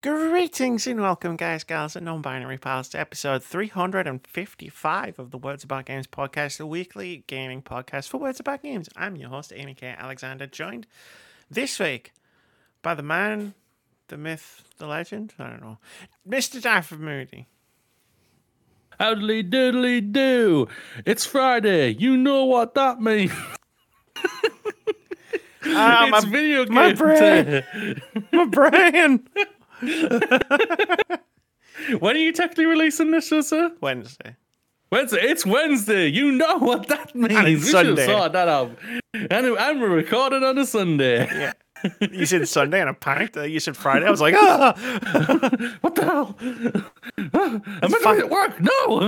Greetings and welcome, guys, gals, and non binary pals, to episode 355 of the Words About Games podcast, the weekly gaming podcast for Words About Games. I'm your host, Amy K. Alexander, joined this week by the man, the myth, the legend, I don't know, Mr. Dafford Moody. Howdly doodly do. It's Friday. You know what that means. Ah, it's my, video game my brain. my brain! When are you technically releasing this, sir? Wednesday. Wednesday. It's Wednesday. You know what that means. it's we Sunday. have that out. And, and we're recording on a Sunday. Yeah. You said Sunday and I panicked. Uh, You said Friday. I was like, ah! What the hell? I'm meant to be at work. No.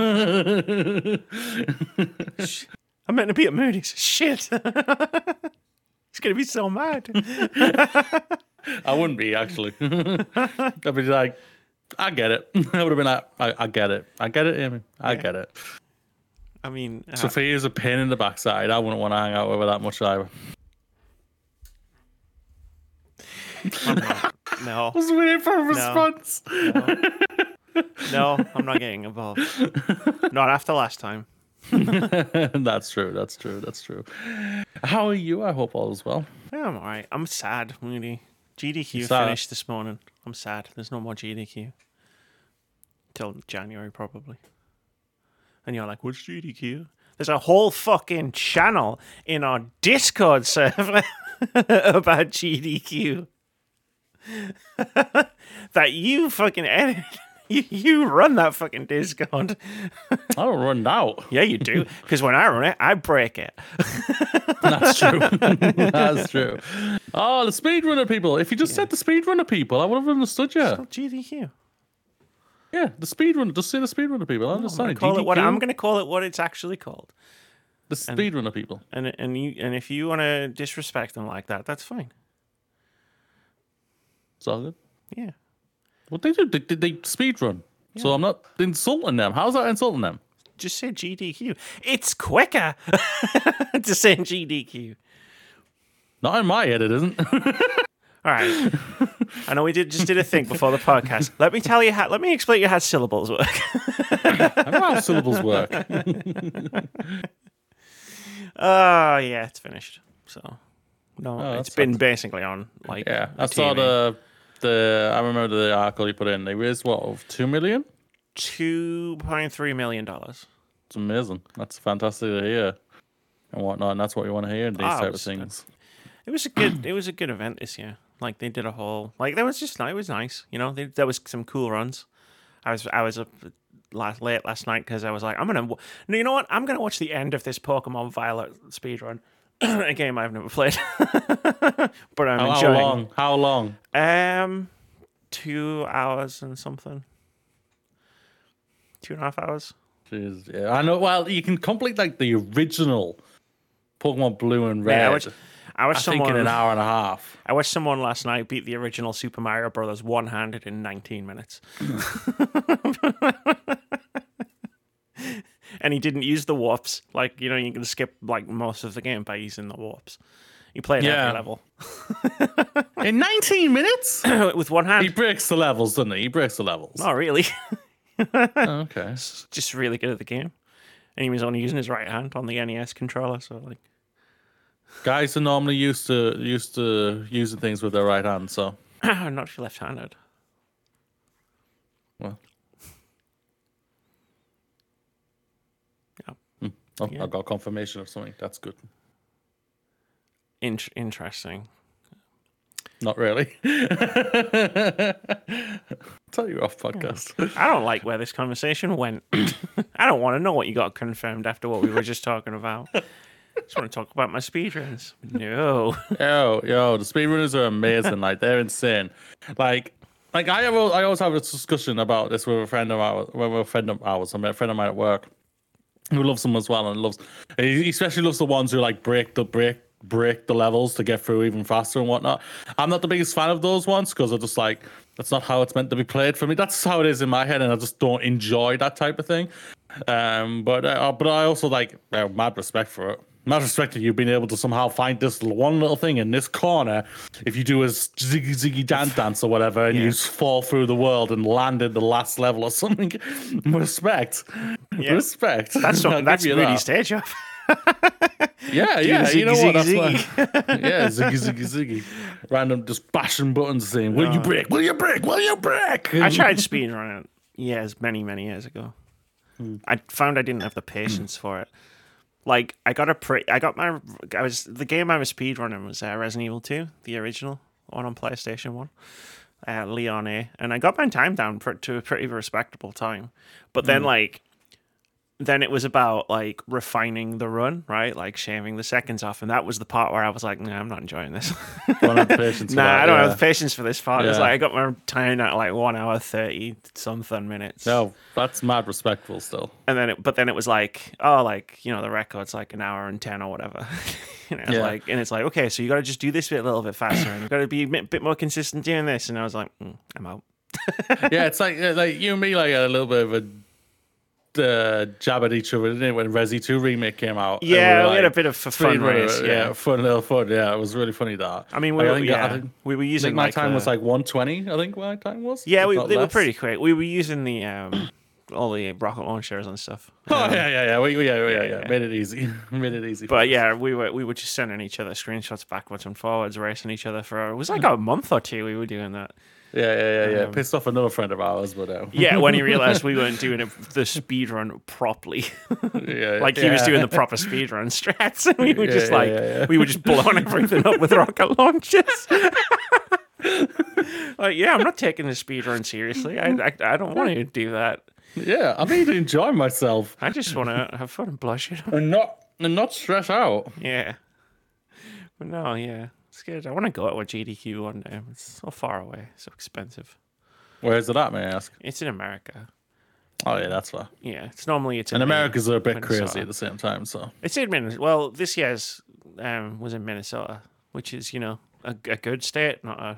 I'm meant to be at Moody's. Shit. He's going to be so mad. I wouldn't be actually. I'd be like, I get it. I would have been like, I, I get it. I get it, Amy. I get it. I mean, uh, Sophia's a pain in the backside. I wouldn't want to hang out with her that much either. Not- no, I was waiting for a response. no, I'm not getting involved. Not after last time. that's true. That's true. That's true. How are you? I hope all is well. Yeah, I'm all right. I'm sad, Moody. GDQ finished this morning. I'm sad. There's no more GDQ. Till January, probably. And you're like, what's GDQ? There's a whole fucking channel in our Discord server about GDQ that you fucking edit. You, you run that fucking Discord. I don't run out. Yeah, you do. Because when I run it, I break it. That's true. That's true. Oh, the speedrunner people. If you just said the speedrunner people, I would have understood you. Not GDQ. Yeah, the speedrunner. Just say the speedrunner people. I I'm understand. gonna call it what I'm gonna call it what it's actually called. The speedrunner people. And and you and if you want to disrespect them like that, that's fine. It's all good. Yeah. What they do? They, they, they speedrun. So I'm not insulting them. How's that insulting them? Just say GDQ. It's quicker to say GDQ. Not in my head, it isn't. All right. I know we did just did a thing before the podcast. Let me tell you how. Let me explain you how syllables work. I know how syllables work. Oh yeah, it's finished. So no, Oh, it's been basically on like Yeah, I saw the the. I remember the article you put in. They raised what of two million. two point three million dollars. It's amazing. That's fantastic to hear and whatnot. And that's what you want to hear. These Ah, type of was- things. It was a good. it was a good event this year. Like they did a whole. Like that was just. It was nice. You know, they, there was some cool runs. I was I was up last late last night because I was like, I'm gonna. No, you know what? I'm gonna watch the end of this Pokemon Violet speedrun. a game I've never played, but I'm How, how long? How long? Um, two hours and something. Two and a half hours. Jeez, yeah, I know. Well, you can complete like the original Pokemon Blue and Red. Yeah, I watched, I I someone. in an hour and a half. I watched someone last night beat the original Super Mario Brothers one handed in 19 minutes. and he didn't use the warps. Like, you know, you can skip like most of the game by using the warps. He played Yeah. every level In 19 minutes? with one hand. he breaks the levels, doesn't he? He breaks the levels. Not really. Oh, okay. Just really good at the game. And he was only using his right hand on the NES controller. So, like, Guys are normally used to used to using things with their right hand, so not if you're left handed. well. Yeah. Oh, Yeah. I got confirmation of something. That's good. In- interesting. Not really. Tell you off podcast. I don't like where this conversation went. I don't want to know what you got confirmed after what we were just talking about. I just want to talk about my speedruns. No. Yo, yo, the speedrunners are amazing. like they're insane. Like, like I have, I always have a discussion about this with a friend of ours. With a friend of ours, I mean, a friend of mine at work, who loves them as well, and loves. He especially loves the ones who like break the break break the levels to get through even faster and whatnot. I'm not the biggest fan of those ones because I just like that's not how it's meant to be played for me. That's how it is in my head, and I just don't enjoy that type of thing. Um, but uh, but I also like uh, mad respect for it. Mad respect to you being able to somehow find this one little thing in this corner. If you do a ziggy ziggy dance dance or whatever, and Yeah. you fall through the world and land in the last level or something, respect, Yeah. respect. That's something. That's really that. stage off. Yeah, yeah. the you know ziggy, what? That's ziggy, why. yeah, ziggy ziggy ziggy. Random, just bashing buttons, saying, "Will you break? Will you break? Will you break?" I tried speedrunning years, many, many years ago. Hmm. I found I didn't have the patience for it. Like I got a pre, I got my, I was the game I was speedrunning was uh, Resident Evil Two, the original one on PlayStation One, uh, Leon A, and I got my time down pr- to a pretty respectable time. But then like, then it was about like refining the run, right? Like shaving the seconds off, and that was the part where I was like, nah, I'm not enjoying this. Don't have the patience for Nah, I don't yeah. have the patience for this part. It's like I got my time at like one hour thirty something minutes. No, that's mad respectful still. And then, it, but then it was like, oh, like you know, the record's like an hour and ten or whatever. you know, Yeah. like, and it's like, okay, so you got to just do this bit a little bit faster, and you got to be a bit more consistent doing this. And I was like, mm, I'm out. yeah, it's like like you and me like a little bit of a uh, jab at each other, didn't it? When Resi Two remake came out. Yeah, were we had a bit of a fun race. runner, Yeah. fun little fun. Yeah, it was really funny that. I mean, we Like, were, yeah, think, we were using my like time the- was like 120. I think my time was. yeah, we, they were pretty quick. We were using the um, all the rocket launchers and stuff. Oh Um, yeah, yeah, yeah. We, we- yeah, yeah, yeah, yeah. Made it easy. Made it easy. But yeah, we were we were just sending each other screenshots backwards and forwards, racing each other for it was like a month or two. We were doing that. Yeah, yeah, yeah, yeah. um, Pissed off another friend of ours, but uh, Yeah, when he realized we weren't doing it, the speed run properly, yeah, like he was doing the proper speed run strats, and we were Yeah, just yeah, like yeah, yeah. we were just blowing everything up with rocket launches. like, yeah, I'm not taking the speed run seriously. I I, I don't want to do that. Yeah, I need to enjoy myself I just want to have fun and blush it up. and not and not stress out. Yeah. But no, yeah. It's good. I want to go out with GDQ one day. It's so far away, so expensive. Where is it at, may I ask? It's in America. Oh yeah, that's fair. Yeah, it's normally it's in And Maine, Americans are a bit crazy at the same time, so It's in Minnesota. Well, this year's um, was in Minnesota, which is you know a, a good state, not a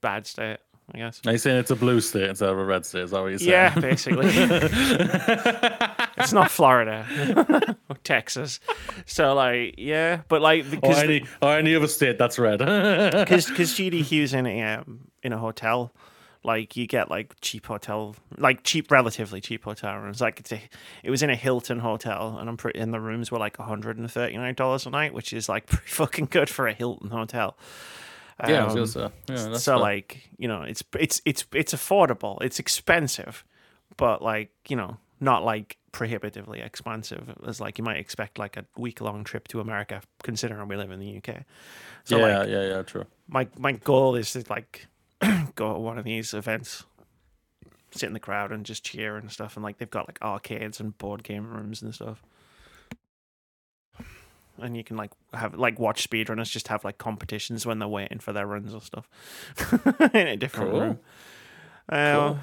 bad state, I guess. Are you saying it's a blue state instead of a red state? Is that what you're saying? Yeah, basically. it's not Florida or Texas, so like yeah, but like Or because any or any other state that's red. because because Hughes in a um, in a hotel, like you get like cheap hotel, like cheap, relatively cheap hotel rooms. Like it's a, it was in a Hilton hotel, and I'm pretty, and the rooms were like 139 dollars a night, which is like pretty fucking good for a Hilton hotel. Yeah, I was Um, gonna say. Yeah, that's so like you know, it's it's it's it's affordable. It's expensive, but like you know, not like prohibitively expensive as like you might expect like a week long trip to America, considering we live in the UK. So yeah, like yeah, yeah, true. my my goal is to like go to one of these events, sit in the crowd and just cheer and stuff. And like they've got like arcades and board game rooms and stuff. And you can like have like watch speedrunners just have like competitions when they're waiting for their runs or stuff in a different Cool. room. Um, Cool.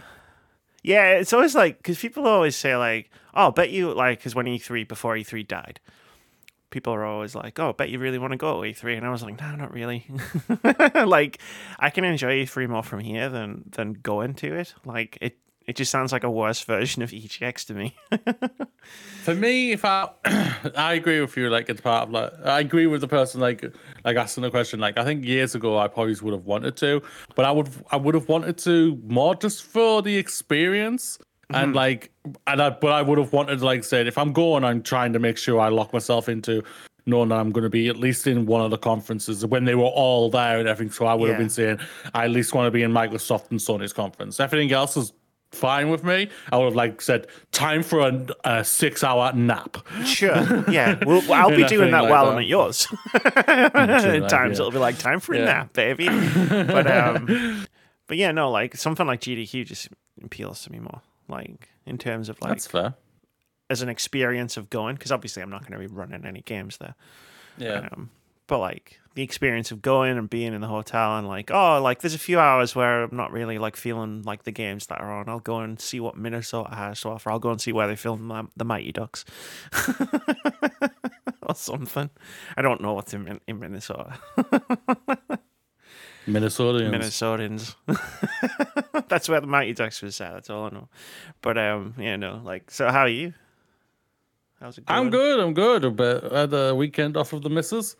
Yeah, it's always like because people always say like, "Oh, bet you like," because when E three before E three died, people are always like, "Oh, bet you really want to go to E3," and I was like, "No, not really." like, I can enjoy E3 more from here than than going to it. Like, it it just sounds like a worse version of EGX to me. For me, if I I agree with you, like it's part of like I agree with the person like like asking the question. Like I think years ago I probably would have wanted to, but I would I would have wanted to more just for the experience. And mm-hmm. like, and I, but I would have wanted, like, said, if I'm going, I'm trying to make sure I lock myself into knowing that I'm going to be at least in one of the conferences when they were all there and everything. So I would have been saying, I at least want to be in Microsoft and Sony's conference. Everything else is fine with me. I would have like said, time for a, a six hour nap. sure, yeah. Well, I'll be doing that like while that. I'm at yours. like, Times yeah. it'll be like time for a Yeah. nap, baby. But um, but yeah, no, like something like GDQ just appeals to me more. Like in terms of like That's fair. as an experience of going, because obviously I'm not going to be running any games there. Yeah. Um, but like the experience of going and being in the hotel and like, oh, like there's a few hours where I'm not really like feeling like the games that are on. I'll go and see what Minnesota has to offer. I'll go and see where they film the, Mighty Ducks or something. I don't know what's in, in Minnesota. Minnesotans. Minnesotans. That's where the Mighty Ducks was at. That's all I know. But um, yeah, no, like, so how are you? How's it I'm good. I'm good. But I had the weekend off of the missus.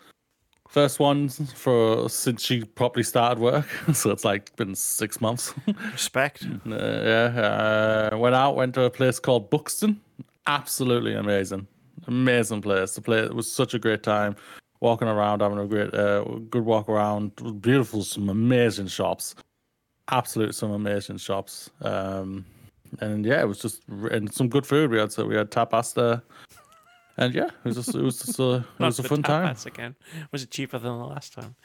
First one for since she properly started work, so it's like been six months. Respect. Uh, yeah, uh, went out, went to a place called Buxton. Absolutely amazing, amazing place. The place it was such a great time, walking around, having a great, uh, good walk around. Beautiful, some amazing shops, absolute some amazing shops. Um, and yeah, it was just and some good food. We had so we had tapas there, and yeah, it was just it was just a it was a fun time. again. Was it cheaper than the last time?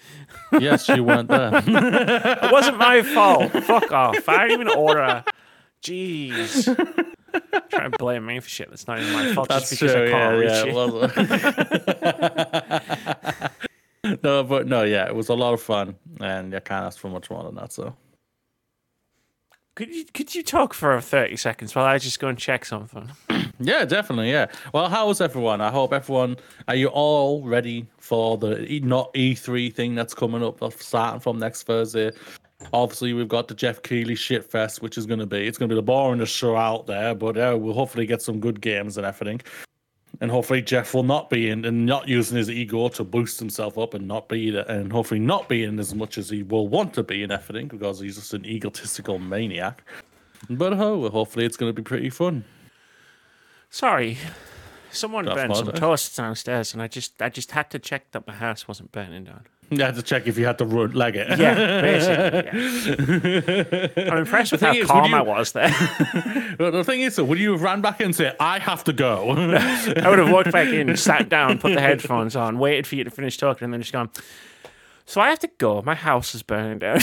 Yes, you weren't there. It wasn't my fault. Fuck off. I didn't even order. Jeez. Trying to blame me for shit that's not even my fault That's just because true. I can't Yeah, reach yeah, it. no, but no, yeah, it was a lot of fun, and you can't ask for much more than that. So Could you could you talk for 30 seconds while I just go and check something? yeah, definitely, yeah. Well, how was everyone? I hope everyone. Are you all ready for the E- not E3 thing that's coming up, starting from next Thursday? Obviously, we've got the Geoff Keighley shit fest, which is going to be it's going to be the boringest show out there, but yeah, we'll hopefully get some good games and everything. And hopefully Geoff will not be in and not using his ego to boost himself up and not be and hopefully not be in as much as he will want to be in everything because he's just an egotistical maniac. But oh, hopefully it's going to be pretty fun. Sorry. Someone That's burned some fine, eh? toast downstairs and I just I just had to check that my house wasn't burning down. You had to check if you had to run leg it. Yeah, basically. Yeah. I'm impressed with how calm would I was there. The thing is, would you have ran back in and say, "I have to go"? I would have walked back in, sat down, put the headphones on, waited for you to finish talking, and then just gone. So I have to go. My house is burning down.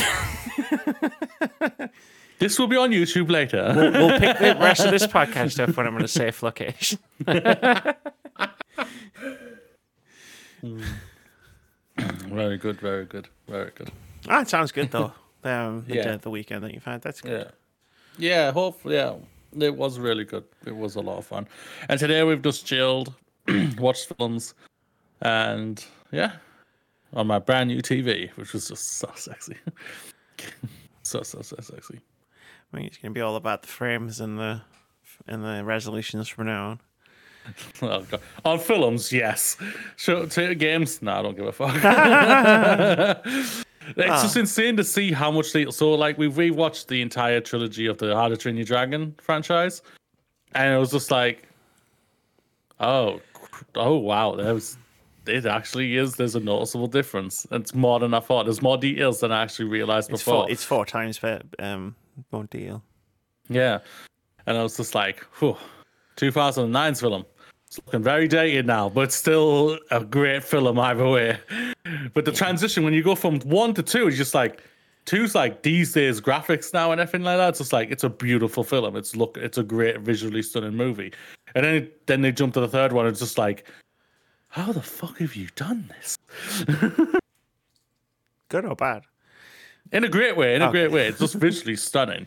this will be on YouTube later. we'll pick the rest of this podcast up when I'm in a safe location. Hmm. very good, very good, very good. Ah, it sounds good though. Um, the, Yeah. the weekend that you've had. That's good. Yeah, yeah. Hopefully, yeah. It was really good. It was a lot of fun. And today we've just chilled, watched films, and yeah, on my brand new TV, which was just so sexy, so so so sexy. I mean, it's going to be all about the frames and the and the resolutions from now on. Oh. On films, yes. Show to games, no, I don't give a fuck. it's just insane to see how much they. So, like, we've rewatched the entire trilogy of the How to Train Your Dragon franchise, and it was just like, oh, oh wow, there was. It actually is. There's a noticeable difference. It's more than I thought. There's more details than I actually realized It's before. four, it's four times better, um, more deal. Yeah. And I was just like, whew, 2009's film. It's looking very dated now, but still a great film either way. But the transition, when you go from one to two, is just like, two's like these days graphics now and everything like that. It's just like, it's a beautiful film. It's look, it's a great visually stunning movie. And then, then they jump to the third one. It's just like, how the fuck have you done this? Good or bad? In a great way, in a great way. It's just visually stunning.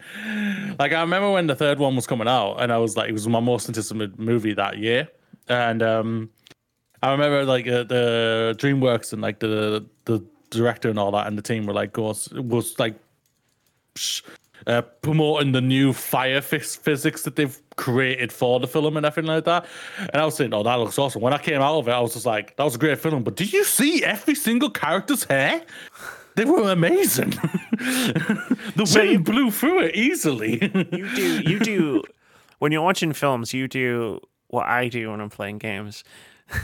Like I remember when the third one was coming out, and I was like, it was my most anticipated movie that year. And um, I remember like uh, the DreamWorks and like the the director and all that, and the team were like, goes was like sh- uh, promoting the new fire phys- physics that they've created for the film and everything like that. And I was saying, oh, that looks awesome. When I came out of it, I was just like, that was a great film. But did you see every single character's hair? They were amazing. the wind you, blew through it easily. You do, you do. when you're watching films, you do what I do when I'm playing games.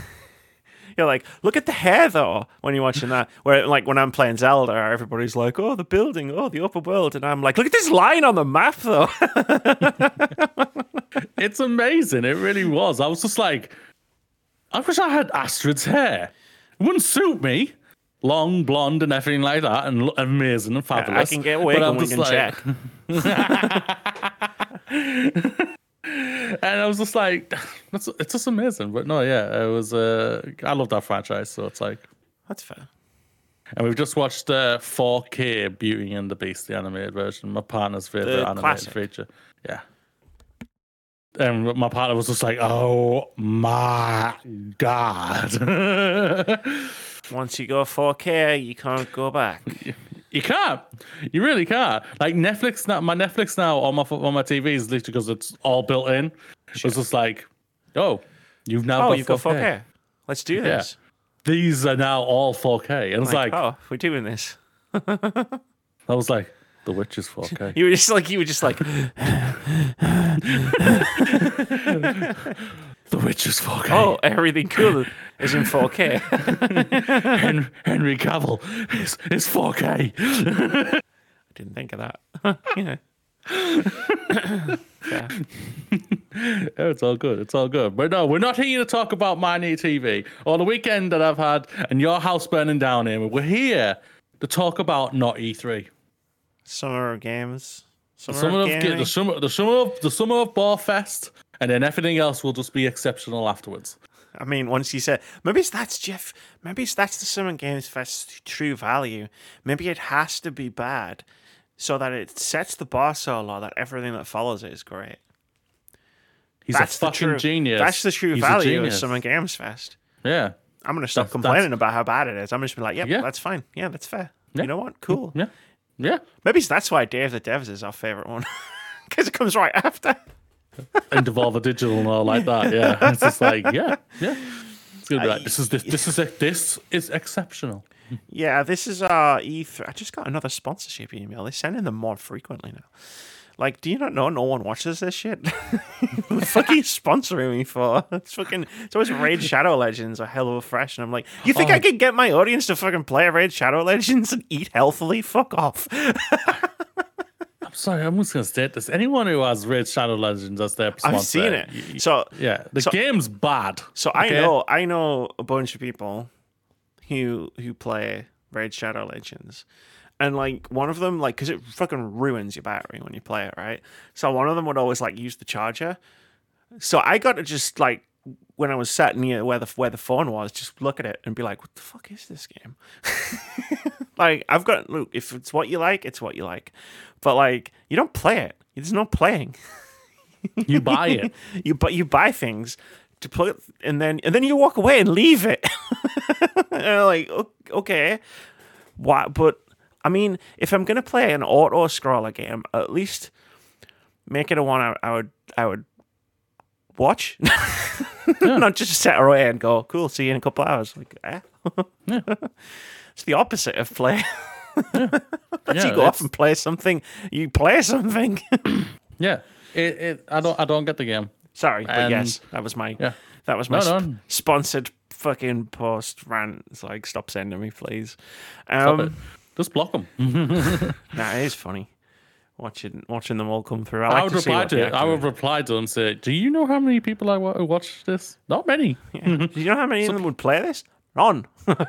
You're like, look at the hair though. When you're watching that, where like when I'm playing Zelda, everybody's like, oh, the building, oh, the upper world, and I'm like, look at this line on the map though. it's amazing. It really was. I was just like, I wish I had Astrid's hair. It wouldn't suit me. Long, blonde, and everything like that, and amazing and fabulous. I can get away But I'm we can like- check. And I was just like, that's it's just amazing. But no, yeah, it was. Uh, I love that franchise, so it's like, That's fair. and we've just watched uh, 4K Beauty and the Beast, the animated version. My partner's favorite The animated classic. feature. Yeah. And my partner was just like, "Oh my god!" Once you go 4K, you can't go back. You can't. You really can't. Like Netflix now, my Netflix now on my on my TV is literally because it's all built in. It's just like, oh, You've now Oh, got you've 4K. got 4K. Let's do this. These are now all 4K. And it's like, oh, we're doing this. I was like, The Witch is 4K. You were just like you were just like the Witch is 4K. oh everything cool is in 4K. Hen- Henry Cavill is, is 4K. I didn't think of that. yeah. Yeah, it's all good. It's all good. But no, we're not here to talk about my new TV or the weekend that I've had and your house burning down here. We're here to talk about not E3. Summer games. Summer, Summer of of, gaming. the summer, the summer of the summer of Barfest, and then everything else will just be exceptional afterwards. I mean, once you said maybe it's that's Geoff. Maybe it's that's the Summer Games Fest's true value. Maybe it has to be bad, so that it sets the bar so low that everything that follows it is great. He's That's a fucking true, genius. That's the true He's value of. Summer Games Fest. Yeah, I'm gonna stop That's- complaining that's- about how bad it is. I'm just be like, yep, Yeah. that's fine. Yeah, that's fair. Yeah. You know what? Cool. yeah, yeah. Maybe that's why Day of the Devs is our favorite one because it comes right after. And Devolver Digital and all like that. Yeah, it's just like yeah, yeah. It's gonna be like this is this this is this is exceptional. Yeah, this is uh E3. I just got another sponsorship email. They're sending them more frequently now. Like, do you not know no one watches this shit? what the fuck are you sponsoring me for? It's fucking. It's always Raid Shadow Legends or Hello Fresh, and I'm like, you think I Oh. could get my audience to fucking play Raid Shadow Legends and eat healthily? Fuck off. Sorry, I'm just gonna state this. Anyone who has Raid Shadow Legends as their I've seen it. y- So, yeah, the so- game's bad. so I okay? know, I know a bunch of people who who play Raid Shadow Legends. And like one of them, like, because it fucking ruins your battery when you play it, right? So one of them would always like use the charger. So I got to just like when I was sat near where the where the phone was, just look at it and be like, "What the fuck is this game?" like I've got look, if it's what you like, it's what you like, but like you don't play it. There's no playing. You buy it. You but you buy things to play, and then and then you walk away and leave it. and like, okay, why? But I mean, if I'm gonna play an auto scroller game, at least make it a one I, I would I would watch, not just sit away and go, cool, see you in a couple hours. Like, eh? it's the opposite of play. yeah, you go off and play something, you play something. yeah. It, it, I don't, I don't get the game. Sorry, but yes, that was my Yeah. that was my No, sp- no. sponsored fucking post rant. It's like stop sending me, please. Stop Um, it. Just block them. nah, it is funny watching watching them all come through. I, I would to reply to it. I would reply to them and say, "Do you know how many people I wa- watch this? Not many, Do you know how many of them would play this? None. because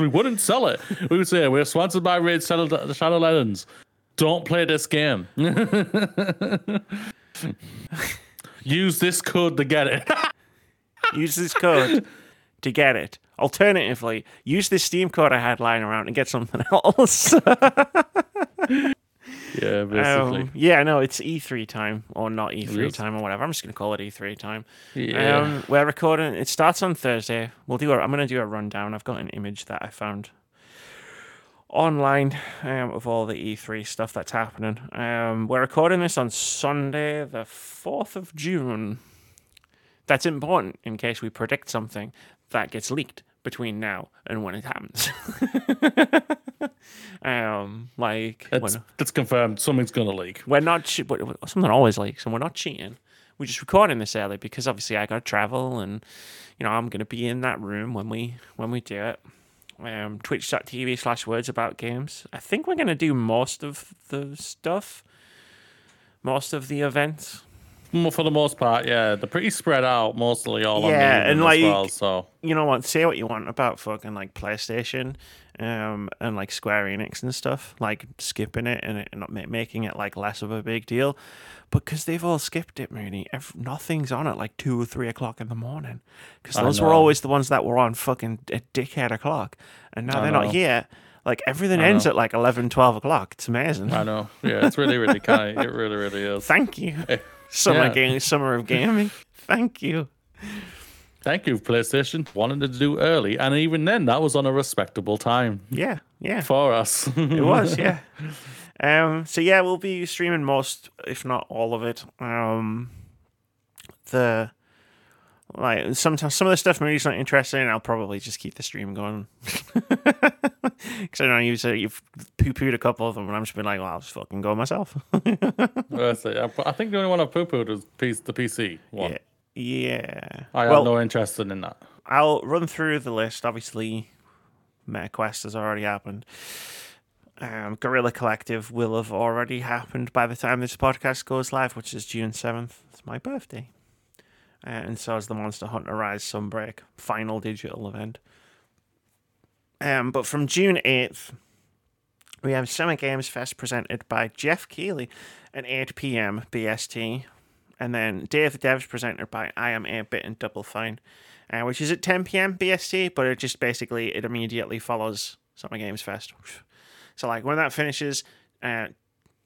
we wouldn't sell it. We would say we're sponsored by Raid Shadow, Shadow Legends. Don't play this game. Use this code to get it. Use this code to get it. Alternatively, use this Steam code I had lying around and get something else. yeah, basically. Um, yeah, no, it's E3 time or not E3 is. time or whatever. I'm just gonna call it E3 time. Yeah. Um, we're recording. It starts on Thursday. We'll do. A, I'm gonna do a rundown. I've got an image that I found online um, of all the E3 stuff that's happening. Um, we're recording this on Sunday, the fourth of June. That's important in case we predict something that gets leaked between now and when it happens. um, like that's, when, it's confirmed. Something's gonna leak. we're not che- something always leaks, and we're not cheating. We're just recording this early because obviously I got to travel, and you know I'm to be in that room when we when we do it. Um, Twitch.tv slash Words About Games. I think we're to do most of the stuff, most of the events. Mm, For the most part, yeah, they're pretty spread out, mostly all on Yeah, the and, like, as well. So You know what? Say what you want about fucking like PlayStation, um, and like Square Enix and stuff, like skipping it and, it, not making it like less of a big deal, because they've all skipped it, Mooney. Ev- nothing's on at like two or three o'clock in the morning, because those were always the ones that were on fucking at dickhead o'clock, and now I they're know. not here. Like everything I ends know. at like 11, 12 o'clock. It's amazing. I know, yeah, it's really, really kind it really, really is. Thank you, Eh, summer yeah. game, summer of gaming. Thank you. Thank you, PlayStation. Wanted to do early, and even then, that was on a respectable time Yeah, yeah. for us. It was, yeah. Um, so yeah, we'll be streaming most, if not all of it. Um, the like sometimes some of the stuff Moody's not interesting. in, I'll probably just keep the stream going. Because I know you said you've poo pooed a couple of them, and I'm just been like, well, I'll just fucking go myself. I I think the only one I poo pooed was the PC one. yeah. Yeah. I well, have no interest in that. I'll run through the list. Obviously, MetaQuest has already happened. Um, Guerrilla Collective will have already happened by the time this podcast goes live, which is June 7th. It's my birthday. Uh, and so is the Monster Hunter Rise Sunbreak final digital event. Um, but from June 8th, we have Summer Games Fest presented by Geoff Keighley at 8 p.m. BST. And then Day of the Devs presented by I Am 8-Bit and Double Fine, uh, which is at 10 p.m. BST, but it just basically, it immediately follows Summer Games Fest. So like when that finishes, uh,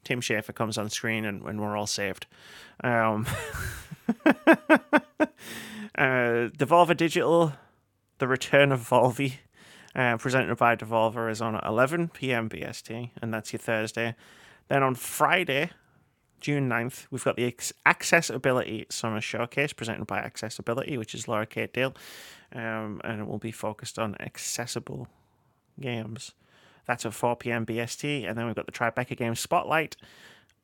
Tim Schafer comes on screen and when we're all saved. Um, uh, Devolver Digital, The Return of Volvi, uh, presented by Devolver, is on at 11 p.m. BST, and that's your Thursday. Then on Friday, June 9th, we've got the Accessibility Summer Showcase presented by Accessibility, which is Laura Kate Dale, um, and it will be focused on accessible games. That's at 4 p.m. BST, and then we've got the Tribeca Games Spotlight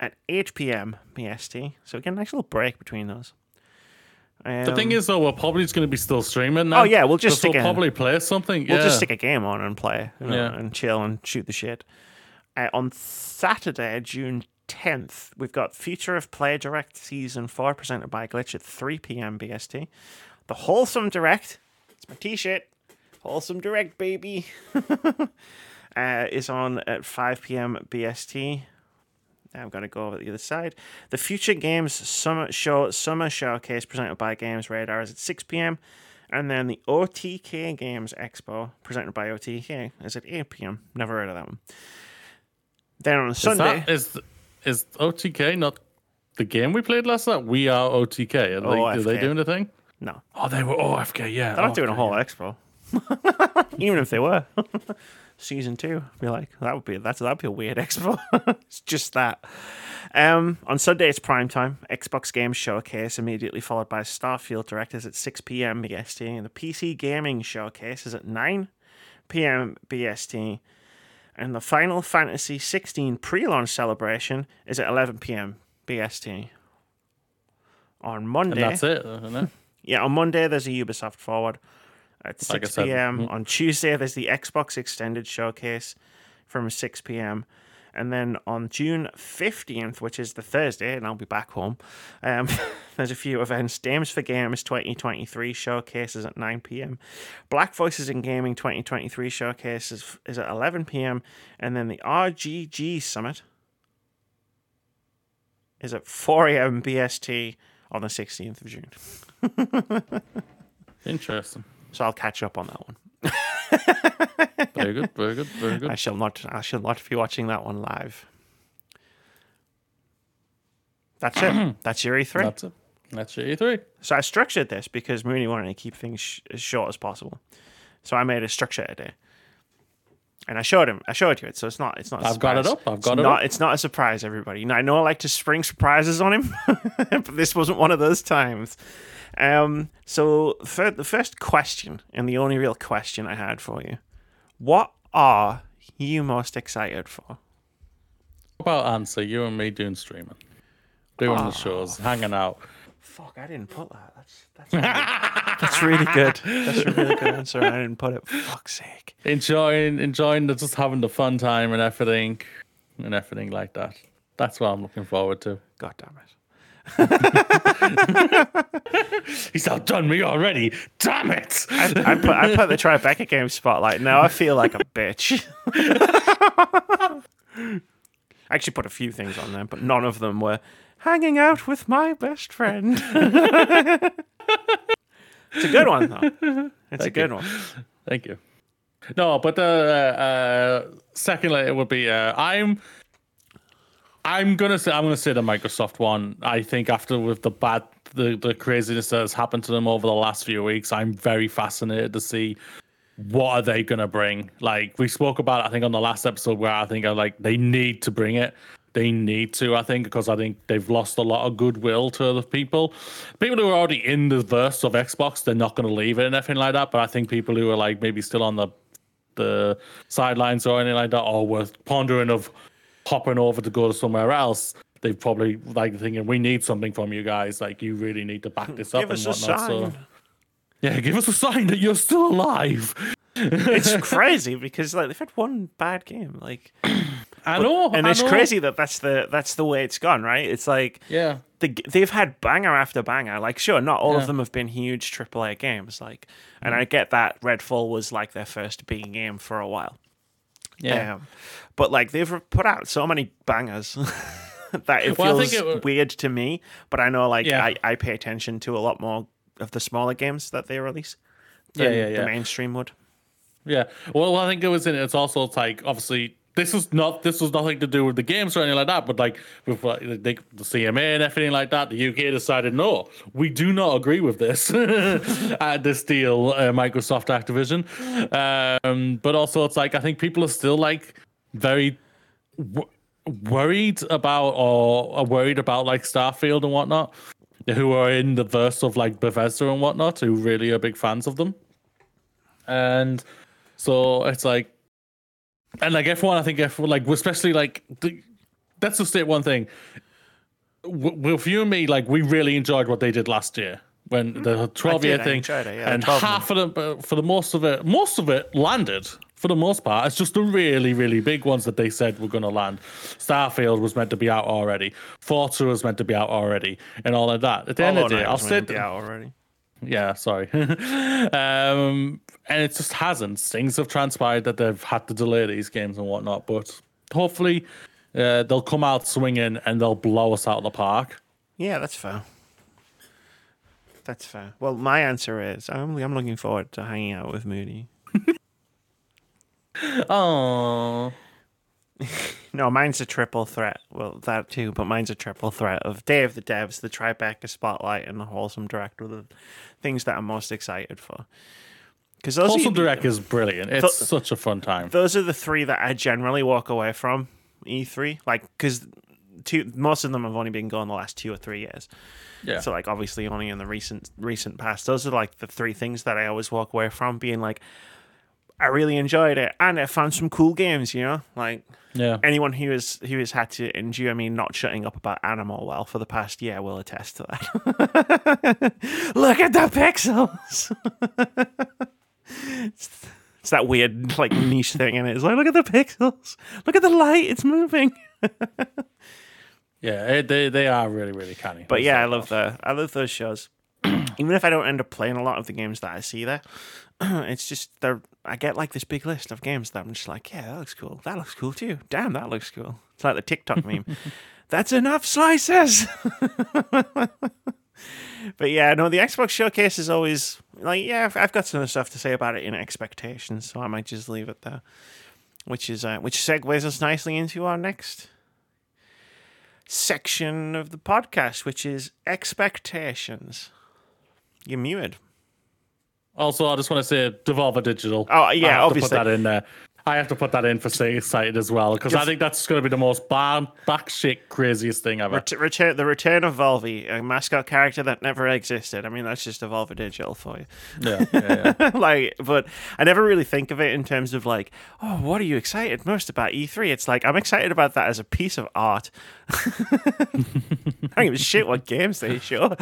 at 8 p.m. BST. So again, nice little break between those. The thing Um, is, though, we're probably just going to be still streaming now. Oh, yeah, we'll just we'll a- probably play something. We'll yeah. just stick a game on and play, you know, Yeah. and chill and shoot the shit. Uh, on Saturday, June 10th, we've got Future of Play Direct Season 4 presented by Glitch at 3 p.m. BST. The Wholesome Direct, it's my t shirt, Wholesome Direct, baby, uh, is on at 5 p.m. BST. I'm going to go over to the other side. The Future Games Summer Show Summer Showcase presented by Games Radar is at 6 p.m. And then the OTK Games Expo presented by OTK is at 8 p.m. Never heard of that one. Then on Is Sunday, that- Is, is OTK not the game we played last night? We are OTK. Are they, oh, are they doing the thing? no, Oh, they were OFK, yeah. they're not doing a whole expo. Even if they were, season two, be like that would be that's that'd be a weird expo. it's just that. Um, on Sunday it's prime time. Xbox Games Showcase immediately followed by Starfield Directors at six p.m. BST, and the PC Gaming Showcase is at nine p.m. BST. And the Final Fantasy 16 pre-launch celebration is at 11 p.m. BST. On And Monday, that's it, isn't it? yeah, on Monday there's a Ubisoft Forward at Like 6 said, p.m. mhm. On Tuesday there's the Xbox Extended Showcase from 6 p.m. And then on June 15th, which is the Thursday, and I'll be back home, um, there's a few events. Games for Games 2023 showcases at 9 p.m. Black Voices in Gaming 2023 showcase is, is at 11 p.m. And then the RGG Summit is at 4 a.m. BST on the 16th of June. Interesting. So I'll catch up on that one. Very good, very good, very good. I shall not. I shall not be watching that one live. That's it. That's your E3. That's it. That's your E3. so I structured this because Mooney wanted to keep things sh- as short as possible. So I made a structure today, and I showed him. I showed you it. So it's not. It's not. I've got it up, I've It's got it not, up. It's not a surprise, everybody. Now, I know I like to spring surprises on him, but this wasn't one of those times. Um. So for the first question, and the only real question I had for you, what are you most excited for? About answer you and me doing streaming, doing the shows, hanging out. Fuck, I didn't put that. That's that's really, that's really good. That's a really good answer. I didn't put it. Fuck's sake. enjoying enjoying the, just having the fun time and everything and everything like that that's what i'm looking forward to God damn it. he's outdone me already damn it I, I put I put the Tribeca game spotlight. Now I feel like a bitch. I actually put a few things on there, but none of them were hanging out with my best friend. it's a good one though. It's a good one. thank you no but the uh, uh secondly it would be uh i'm i'm gonna say i'm gonna say the microsoft one i think after with the bad the, the craziness that has happened to them over the last few weeks i'm very fascinated to see what are they gonna bring? Like we spoke about, I think on the last episode where I think I like they need to bring it. They need to. I think because I think they've lost a lot of goodwill to the people. People who are already in the verse of Xbox, they're not going to leave it and anything like that. But I think people who are like maybe still on the the sidelines or anything like that, or were pondering of hopping over to go to somewhere else, they've probably like thinking, "We need something from you guys. Like you really need to back this up Give and us a whatnot." So sign. yeah, give us a sign that you're still alive. It's crazy because like they've had one bad game, like, I know, and I it's know. crazy that that's the that's the way it's gone, right? It's like Yeah, the, they've had banger after banger. Like, sure, not all Yeah. of them have been huge AAA games. Like, and I get that Redfall was like their first big game for a while. yeah. Um, but like they've put out so many bangers that it Well, feels think it wa- weird to me. But I know like Yeah. I, I pay attention to a lot more of the smaller games that they release. Yeah, than yeah, yeah. The mainstream would. Yeah. Well, I think it was in. It's also like obviously this is not this was nothing to do with the games or anything like that. But like with like, the, CMA and everything like that, the UK decided no, we do not agree with this uh, this deal, uh, Microsoft Activision. Um, but also it's like I think people are still like very. W- worried about or are worried about like Starfield and whatnot, who are in the verse of like Bethesda and whatnot, who really are big fans of them. And so it's like, and like everyone, I think everyone, like especially like, the, let's just state one thing. With you and me, like we really enjoyed what they did last year when the mm, twelve year thing, it, yeah, and 12 half of the uh, for the most of it, most of it landed for the most part. It's just the really, really big ones that they said were going to land. Starfield was meant to be out already. Forza was meant to be out already, and all of that. At the end of the day, I'll say meant sit. to be out already. Yeah, sorry. um, and it just hasn't. Things have transpired that they've had to delay these games and whatnot, but hopefully uh, they'll come out swinging and they'll blow us out of the park. Yeah, that's fair. That's fair. Well, my answer is I'm I'm looking forward to hanging out with Moody. Oh, No, mine's a triple threat. Well, that too, but mine's a triple threat of Day of the Devs, the Tribeca Spotlight, and the Wholesome Direct were the things that I'm most excited for. Because those, Wholesome are, Direct is brilliant. It's such a fun time. those are the three that I generally walk away from E3. Like, because two, most of them have only been going the last two or three years. Yeah. So like obviously only in the recent recent past. Those are like the three things that I always walk away from being like I really enjoyed it and I found some cool games, you know? Like yeah. anyone who has who has had to endure me not shutting up about Animal Well for the past year will attest to that. Look at the pixels. it's, it's that weird like niche thing and it's like look at the pixels. Look at the light, it's moving. Yeah, it, they they are really really canny. But yeah, I love the I love those shows. Even if I don't end up playing a lot of the games that I see there, it's just they're I get like this big list of games that I'm just like, yeah, that looks cool. That looks cool too. Damn, that looks cool. It's like the TikTok meme. That's enough slices. but yeah, no, the Xbox showcase is always like, yeah, I've- I've got some stuff to say about it in expectations, so I might just leave it there. Which is uh, which segues us nicely into our next section of the podcast, which is expectations. You're muted. Also, I just want to say Devolver Digital. Oh, yeah, obviously. to put that in there. I have to put that in for saying excited as well because I think that's going to be the most bar- backshit craziest thing ever. Ret- return the return of Volvi, a mascot character that never existed. I mean, that's just Devolver Digital for you. Yeah, yeah, yeah. like, but I never really think of it in terms of like, oh, what are you excited most about E3? It's like I'm excited about that as a piece of art. I don't give a shit what games they show.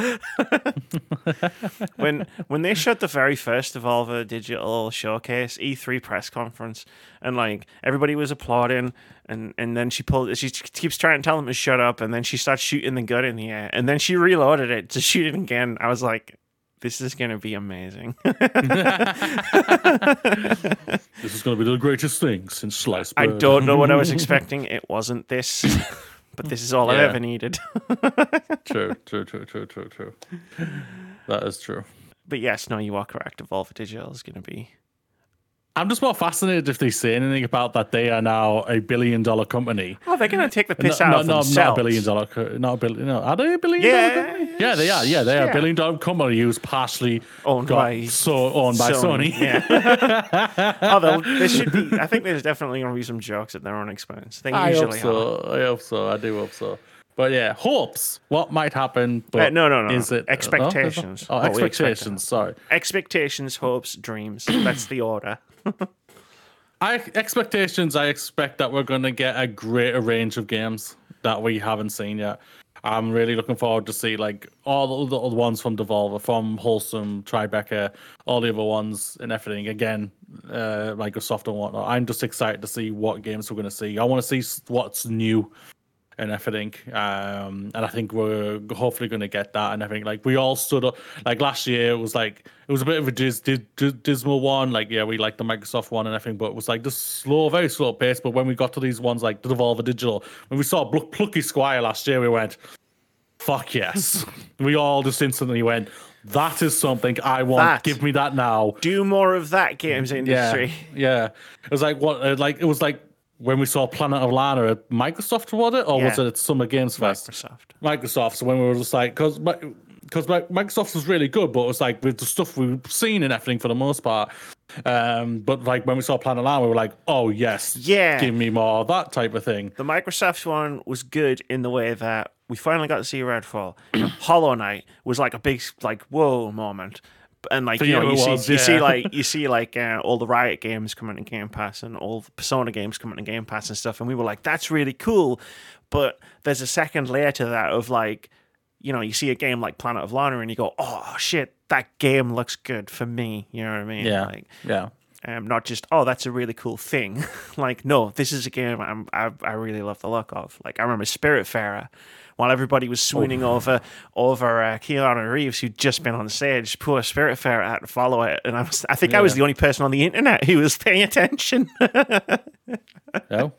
when when they showed the very first Devolver Digital showcase E3 press conference, and like everybody was applauding, and and then she pulled, she keeps trying to tell them to shut up, and then she starts shooting the gun in the air, and then she reloaded it to shoot it again. I was like. This is gonna be amazing. this is going to be the greatest thing since sliced bread. I don't know what I was expecting. It wasn't this, but this is all I ever needed. True, true, true, true, true, true. That is true. But yes, no, you are correct. Evolve Digital is going to be I'm just more fascinated if they say anything about that they are now a billion dollar company. Oh, they're gonna take the piss no, out no, of no, themselves. not a billion dollar, co- not a billion. No, are they a billion Yeah, dollar company? Yeah, they are. Yeah, they are yeah. a billion dollar company who's partially Owned got by so owned by Sony. Yeah. Although there should be, I think there's definitely gonna be some jokes at their own expense. They I hope usually are. so. I hope so. I do hope so. But yeah, hopes. What might happen? But Uh, no, no, no, Is no. it Expectations. Oh, What we expectations. Sorry. Expectations, hopes, dreams. That's the order. I expectations. I expect that we're going to get a greater range of games that we haven't seen yet. I'm really looking forward to see like all the other ones from Devolver, from Wholesome, Tribeca, all the other ones and everything. Again, uh, Microsoft and whatnot. I'm just excited to see what games we're going to see. I want to see what's new and everything. Um, and I think we're hopefully going to get that and everything. Like we all stood up. Like last year, it was like it was a bit of a dis- dis- dis- dismal one. Like yeah, we liked the Microsoft one and everything, but it was like just slow, very slow pace. But when we got to these ones like the Devolver Digital, when we saw Bl- Plucky Squire last year, we went, "Fuck yes!" we all just instantly went. That is something I want. That. Give me that now. Do more of that, games industry. Yeah, yeah. It was like what? Uh, like it was like when we saw Planet of Lana at Microsoft, was it, or was it at Summer Games Fest? Microsoft. Microsoft. So when we were just like, because because Microsoft was really good, but it was like with the stuff we've seen and everything for the most part. Um, but like when we saw Planet of Lana, we were like, oh yes, Yeah. give me more of that type of thing. The Microsoft one was good in the way that we finally got to see Redfall. Hollow Knight was like a big like whoa moment. And like For you know, you you see, was, you see like you see like uh, all the Riot games coming to Game Pass and all the Persona games coming to Game Pass and stuff, and we were like, that's really cool. But there's a second layer to that of like, you know, you see a game like Planet of Lana and you go, oh shit, that game looks good for me. You know what I mean? Yeah, Like, yeah. um, not just oh that's a really cool thing like no this is a game I'm, I, I really love the look of like I remember Spiritfarer while everybody was swooning over over uh, Keanu Reeves who'd just been on stage poor Spiritfarer had to follow it and I was I think I was the only person on the internet who was paying attention yeah.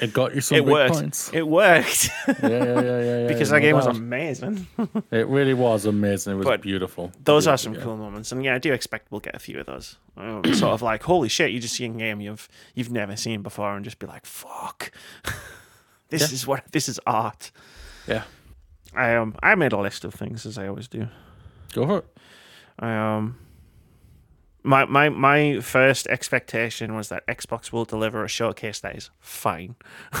It got you some it big worked points. it worked yeah, yeah, yeah, yeah, yeah. because that game was amazing It really was amazing. It was But beautiful. those are some game. cool moments, and yeah, I do expect we'll get a few of those. Um, sort of like, holy shit, you just see a game you've you've never seen before, and just be like, fuck, this Yeah. is what this is art. Yeah. I um I made a list of things as I always do. Go for it. I um my my my first expectation was that Xbox will deliver a showcase that is fine.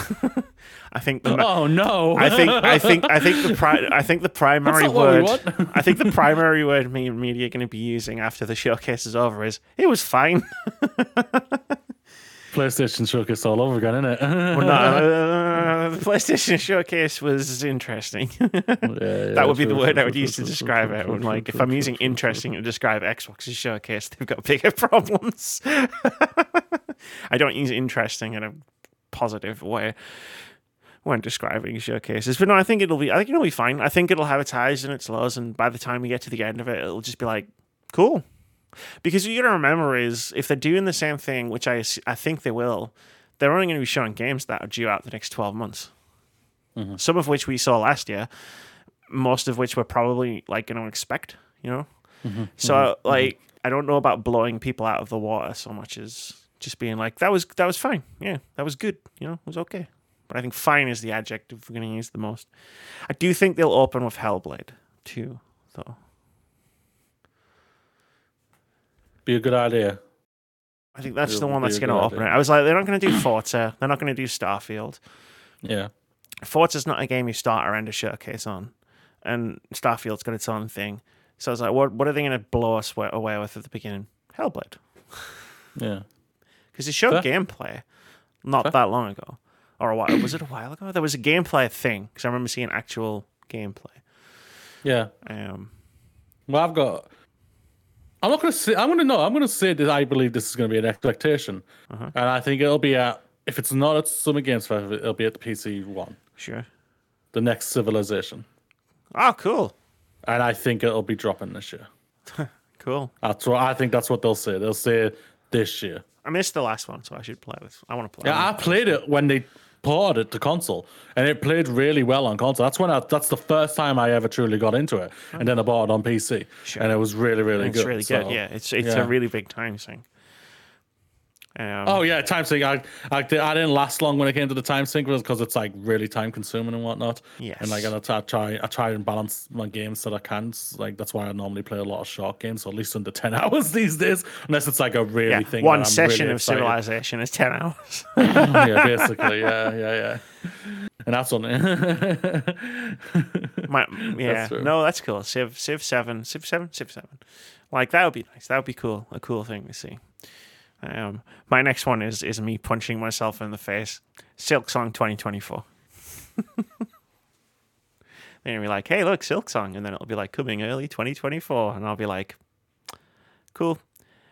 I think the Oh no! I think I think I think the pri- I think the primary not what we word. I think the primary word me and media are going to be using after the showcase is over is it was fine. PlayStation showcase all over again, isn't it? Well, no, uh, the PlayStation showcase was interesting. that would be the word I would use to describe it. When, like if I'm using interesting to describe Xbox's showcase, they've got bigger problems. I don't use interesting in a positive way when describing showcases. But no, I think it'll be I think it'll be fine. I think it'll have its highs and its lows, and by the time we get to the end of it, it'll just be like, cool. Because what you got to remember is if they're doing the same thing, which I I think they will, they're only going to be showing games that are due out the next twelve months. Mm-hmm. Some of which we saw last year, most of which we're probably like going to expect. You know, mm-hmm. so mm-hmm. like I don't know about blowing people out of the water so much as just being like that was that was fine. Yeah, that was good. You know, it was okay. But I think fine is the adjective we're going to use the most. I do think they'll open with Hellblade too, though. Be a good idea. I think that's the It'll one that's going to open it. I was like, they're not going to do Forza. They're not going to do Starfield. Yeah. Forza's not a game you start or end a showcase on, and Starfield's got its own thing. So I was like, what what are they going to blow us away with at the beginning? Hellblade, Yeah. because they showed Fair. gameplay not Fair. that long ago, or a while was it a while ago? There was a gameplay thing because I remember seeing actual gameplay. Yeah. Um, Well, I've got. I'm not going to say. I'm going to know. I'm going to say that I believe this is going to be an expectation, Uh-huh. and I think it'll be at. If it's not at Summer Games Fest, it'll be at the PC one, sure. the next Civilization, Oh, cool, and I think it'll be dropping this year. cool. That's what I think. That's what they'll say. They'll say this year. I missed the last one, so I should play this. I want to play. Yeah, I played it when they ported it to console, and it played really well on console. That's when I, that's the first time I ever truly got into it, and then I bought it on PC, Sure. and it was really, really it's good. really So, good. Yeah, it's it's yeah. a really big time thing. Um, Oh yeah, time sink. I, I, I didn't last long when it came to the time sink because it's like really time consuming and whatnot. And like I try, I try, I try and balance my games so that I can. Like that's why I normally play a lot of short games, so at least under ten hours these days, unless it's like a really yeah, thing. one session really of excited. Civilization is ten hours. yeah, basically, yeah, yeah, yeah. And that's on it. My, yeah, true. no, that's cool. Civ, Civ seven, Civ seven, Civ seven. Like that would be nice. That would be cool. A cool thing to see. Um, my next one is is me punching myself in the face. Silksong 2024. Then you'll be like, "Hey, look, Silksong," and then it'll be like coming early 2024, and I'll be like, "Cool."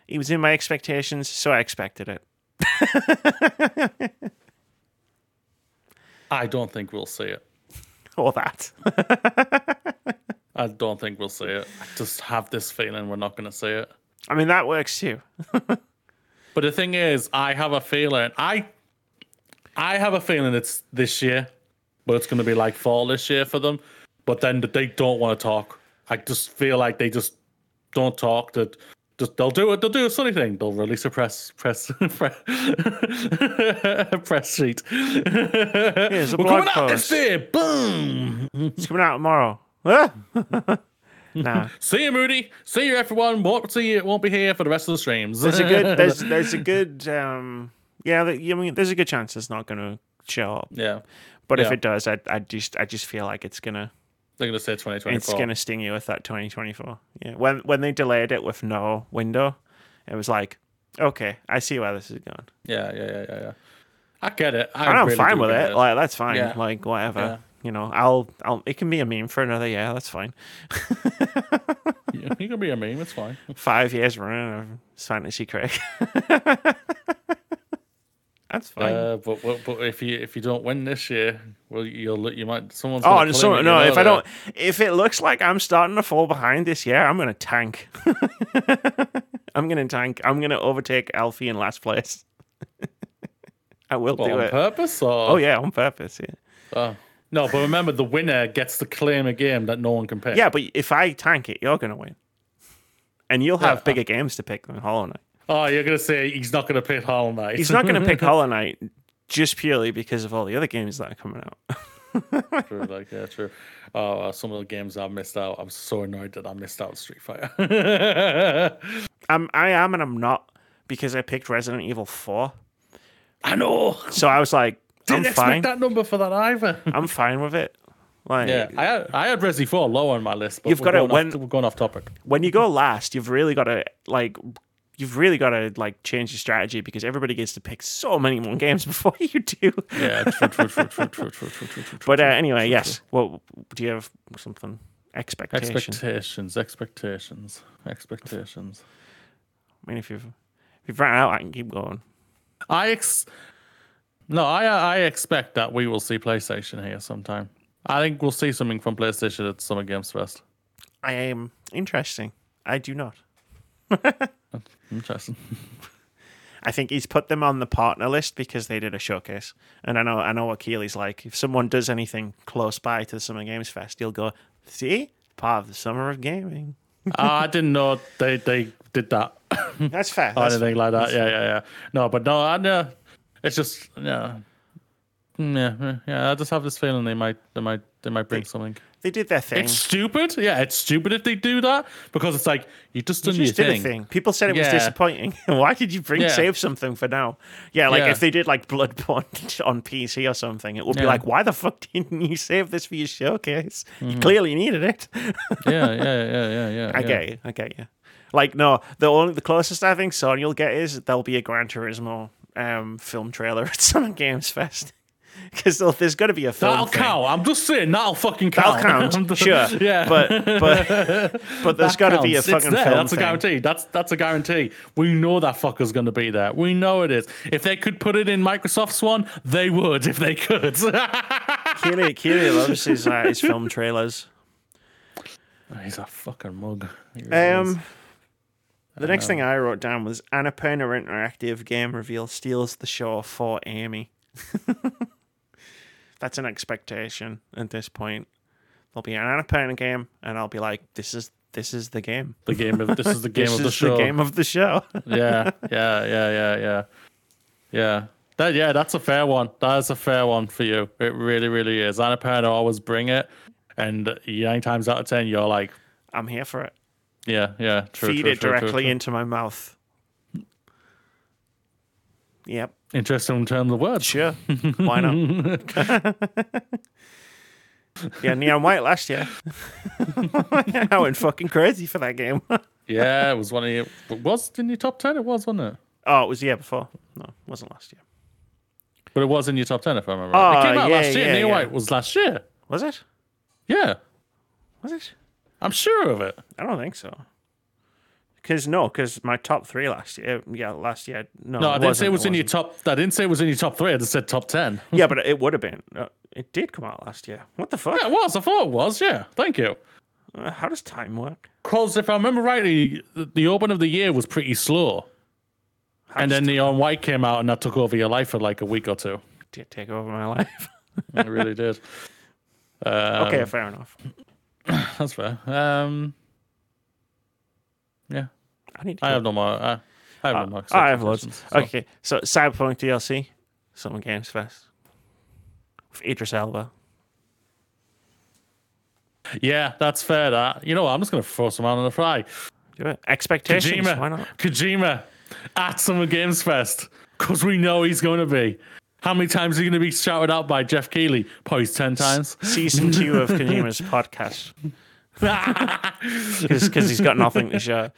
It was in my expectations, so I expected it. I don't think we'll see it. Or that. I don't think we'll see it. I just have this feeling we're not going to see it. I mean, that works too. But the thing is, I have a feeling. I, I have a feeling it's this year, but it's going to be like fall this year for them. But then they don't want to talk. I just feel like they just don't talk. That just they'll do it. They'll do a funny thing. They'll release a press press press, press sheet. Here's a We're blog coming out this year. Boom. It's coming out tomorrow. Ah! nah. See you, Moody. See you, everyone. Won't see you. Won't be here for the rest of the streams. there's a good there's there's a good um yeah I mean there's a good chance it's not gonna show up yeah. but if it does I I just I just feel like it's gonna They're gonna say 2024. it's gonna sting you with that 2024 yeah when when they delayed it with no window it was like okay I see where this is going Yeah, yeah, yeah, yeah, yeah. I get it. I I'm really fine with get it like that's fine Yeah. like whatever Yeah. You know I'll I'll it can be a meme for another year that's fine Yeah, you can be a meme. It's fine. five years running of Fantasy Critic that's fine Uh, but, but but if you if you don't win this year, well, you'll you might someone's. Oh, gonna and claim so no. know If I don't, if it looks like I'm starting to fall behind this year, I'm gonna tank. I'm gonna tank. I'm gonna overtake Alfie in last place. I will do on it. purpose or Oh yeah, on purpose. Yeah. Oh. No, but remember the winner gets to claim a game that no one can pick. Yeah, but if I tank it, you're gonna win, and you'll have Yeah. bigger games to pick than Hollow Knight. Oh, you're gonna say he's not gonna pick Hollow Knight. He's not gonna pick Hollow Knight just purely because of all the other games that are coming out. true, like yeah, true. Oh, uh, some of the games I've missed out. I'm so annoyed that I missed out Street Fighter. I'm, I am, and I'm not because I picked Resident Evil Four. I know. So I was like, Didn't I'm expect fine. that number for that either. I'm fine with it. Like, yeah, I had I had Resi Four low on my list, but You've we're got it when- off, we're going off topic. when you go last, you've really got to like you've really got to like change your strategy because everybody gets to pick so many more games before you do. Yeah, true, true, true, true, true, true, true, true, true, But uh, anyway, yes. Well, do you have something expectation? Expectations, expectations, expectations. I mean, if you've if you've ran out, I can keep going. I ex. No, I uh, I expect that we will see PlayStation here sometime. I think we'll see something from PlayStation at Summer Games Fest. I am interesting. I do not. Interesting. I think he's put them on the partner list because they did a showcase. And I know I know what Keighley's like. If someone does anything close by to the Summer Games Fest, he'll go, see? Part of the summer of gaming. Oh, I didn't know they they did that That's fair. or That's anything like that. Yeah, yeah, yeah. No, but no, I know. It's just yeah, Mm, yeah, yeah. I just have this feeling they might they might they might bring something. They did their thing. It's stupid. Yeah, it's stupid if they do that because it's like you just You just your did thing. a thing. People said it was disappointing. Why did you bring Yeah. save something for now? Yeah, like Yeah. if they did like Bloodborne on PC or something, it would be like, why the fuck didn't you save this for your showcase? Mm-hmm. You clearly needed it. yeah, yeah, yeah, yeah, yeah. I yeah. get you. I get you. Like no, the only the closest I think Sony will get is there'll be a Gran Turismo um, film trailer at Summer Games Fest because there's got to be a film. That'll thing. count. I'm just saying that'll fucking count. That'll count. count, sure. Yeah, but but but there's got to be a counts. It's fucking there. film. That's a guarantee. That's that's a guarantee. We know that fucker's going to be there. We know it is. If they could put it in Microsoft's one, they would. If they could. Keighley, Keighley loves his uh, his film trailers. He's a fucking mug. He really is. The next thing I wrote down was Annapurna Interactive game reveal steals the show for Amy. That's an expectation at this point. There'll be an Annapurna game, and I'll be like, "This is this is the game. the game of this is the game of the is show. the game of the show." yeah, yeah, yeah, yeah, yeah. Yeah. That yeah, that's a fair one. That is a fair one for you. It really, really is. Annapurna always bring it, and nine times out of ten, you're like, I'm here for it. Yeah, yeah, true, Feed true, it true, directly into my mouth. Yep, Interesting turn of words. sure. Why not? yeah, Neon White last year. I went fucking crazy for that game. Yeah, it was one of your. it Was in your top ten? It was, wasn't it? oh, it was the year before. No, it wasn't last year. But it was in your top ten, if I remember. right. Oh, it came out yeah, last year. yeah, Neil yeah. White was last year. Was it? Yeah, Was it? I'm sure of it. I don't think so. Because no, because my top three last year, yeah, last year, no, No, I didn't say it wasn't, in your wasn't. top. I didn't say it was in your top three. I just said top ten. Yeah, but it would have been. Uh, it did come out last year. What the fuck? Yeah, it was. I thought it was. Yeah, thank you. Uh, how does time work? Because if I remember rightly, the- the open of the year was pretty slow, How and does then Neon White came out, and that took over your life for like a week or two. did take over my life. It really did. Um, okay, fair enough. that's fair. Um, yeah, I need. To I have no more. I, I have no more. I have loads. so- Okay, so Cyberpunk DLC, Summer Games Fest, with Idris Elba. Yeah, that's fair. That you know, what, I'm just gonna throw some out on the fly. Do it. Expectations. Kojima, Why not? Kojima at Summer Games Fest because we know he's going to be. How many times are you going to be shouted out by Geoff Keighley? Probably ten times. Season two of Kojima's podcast because he's got nothing to show.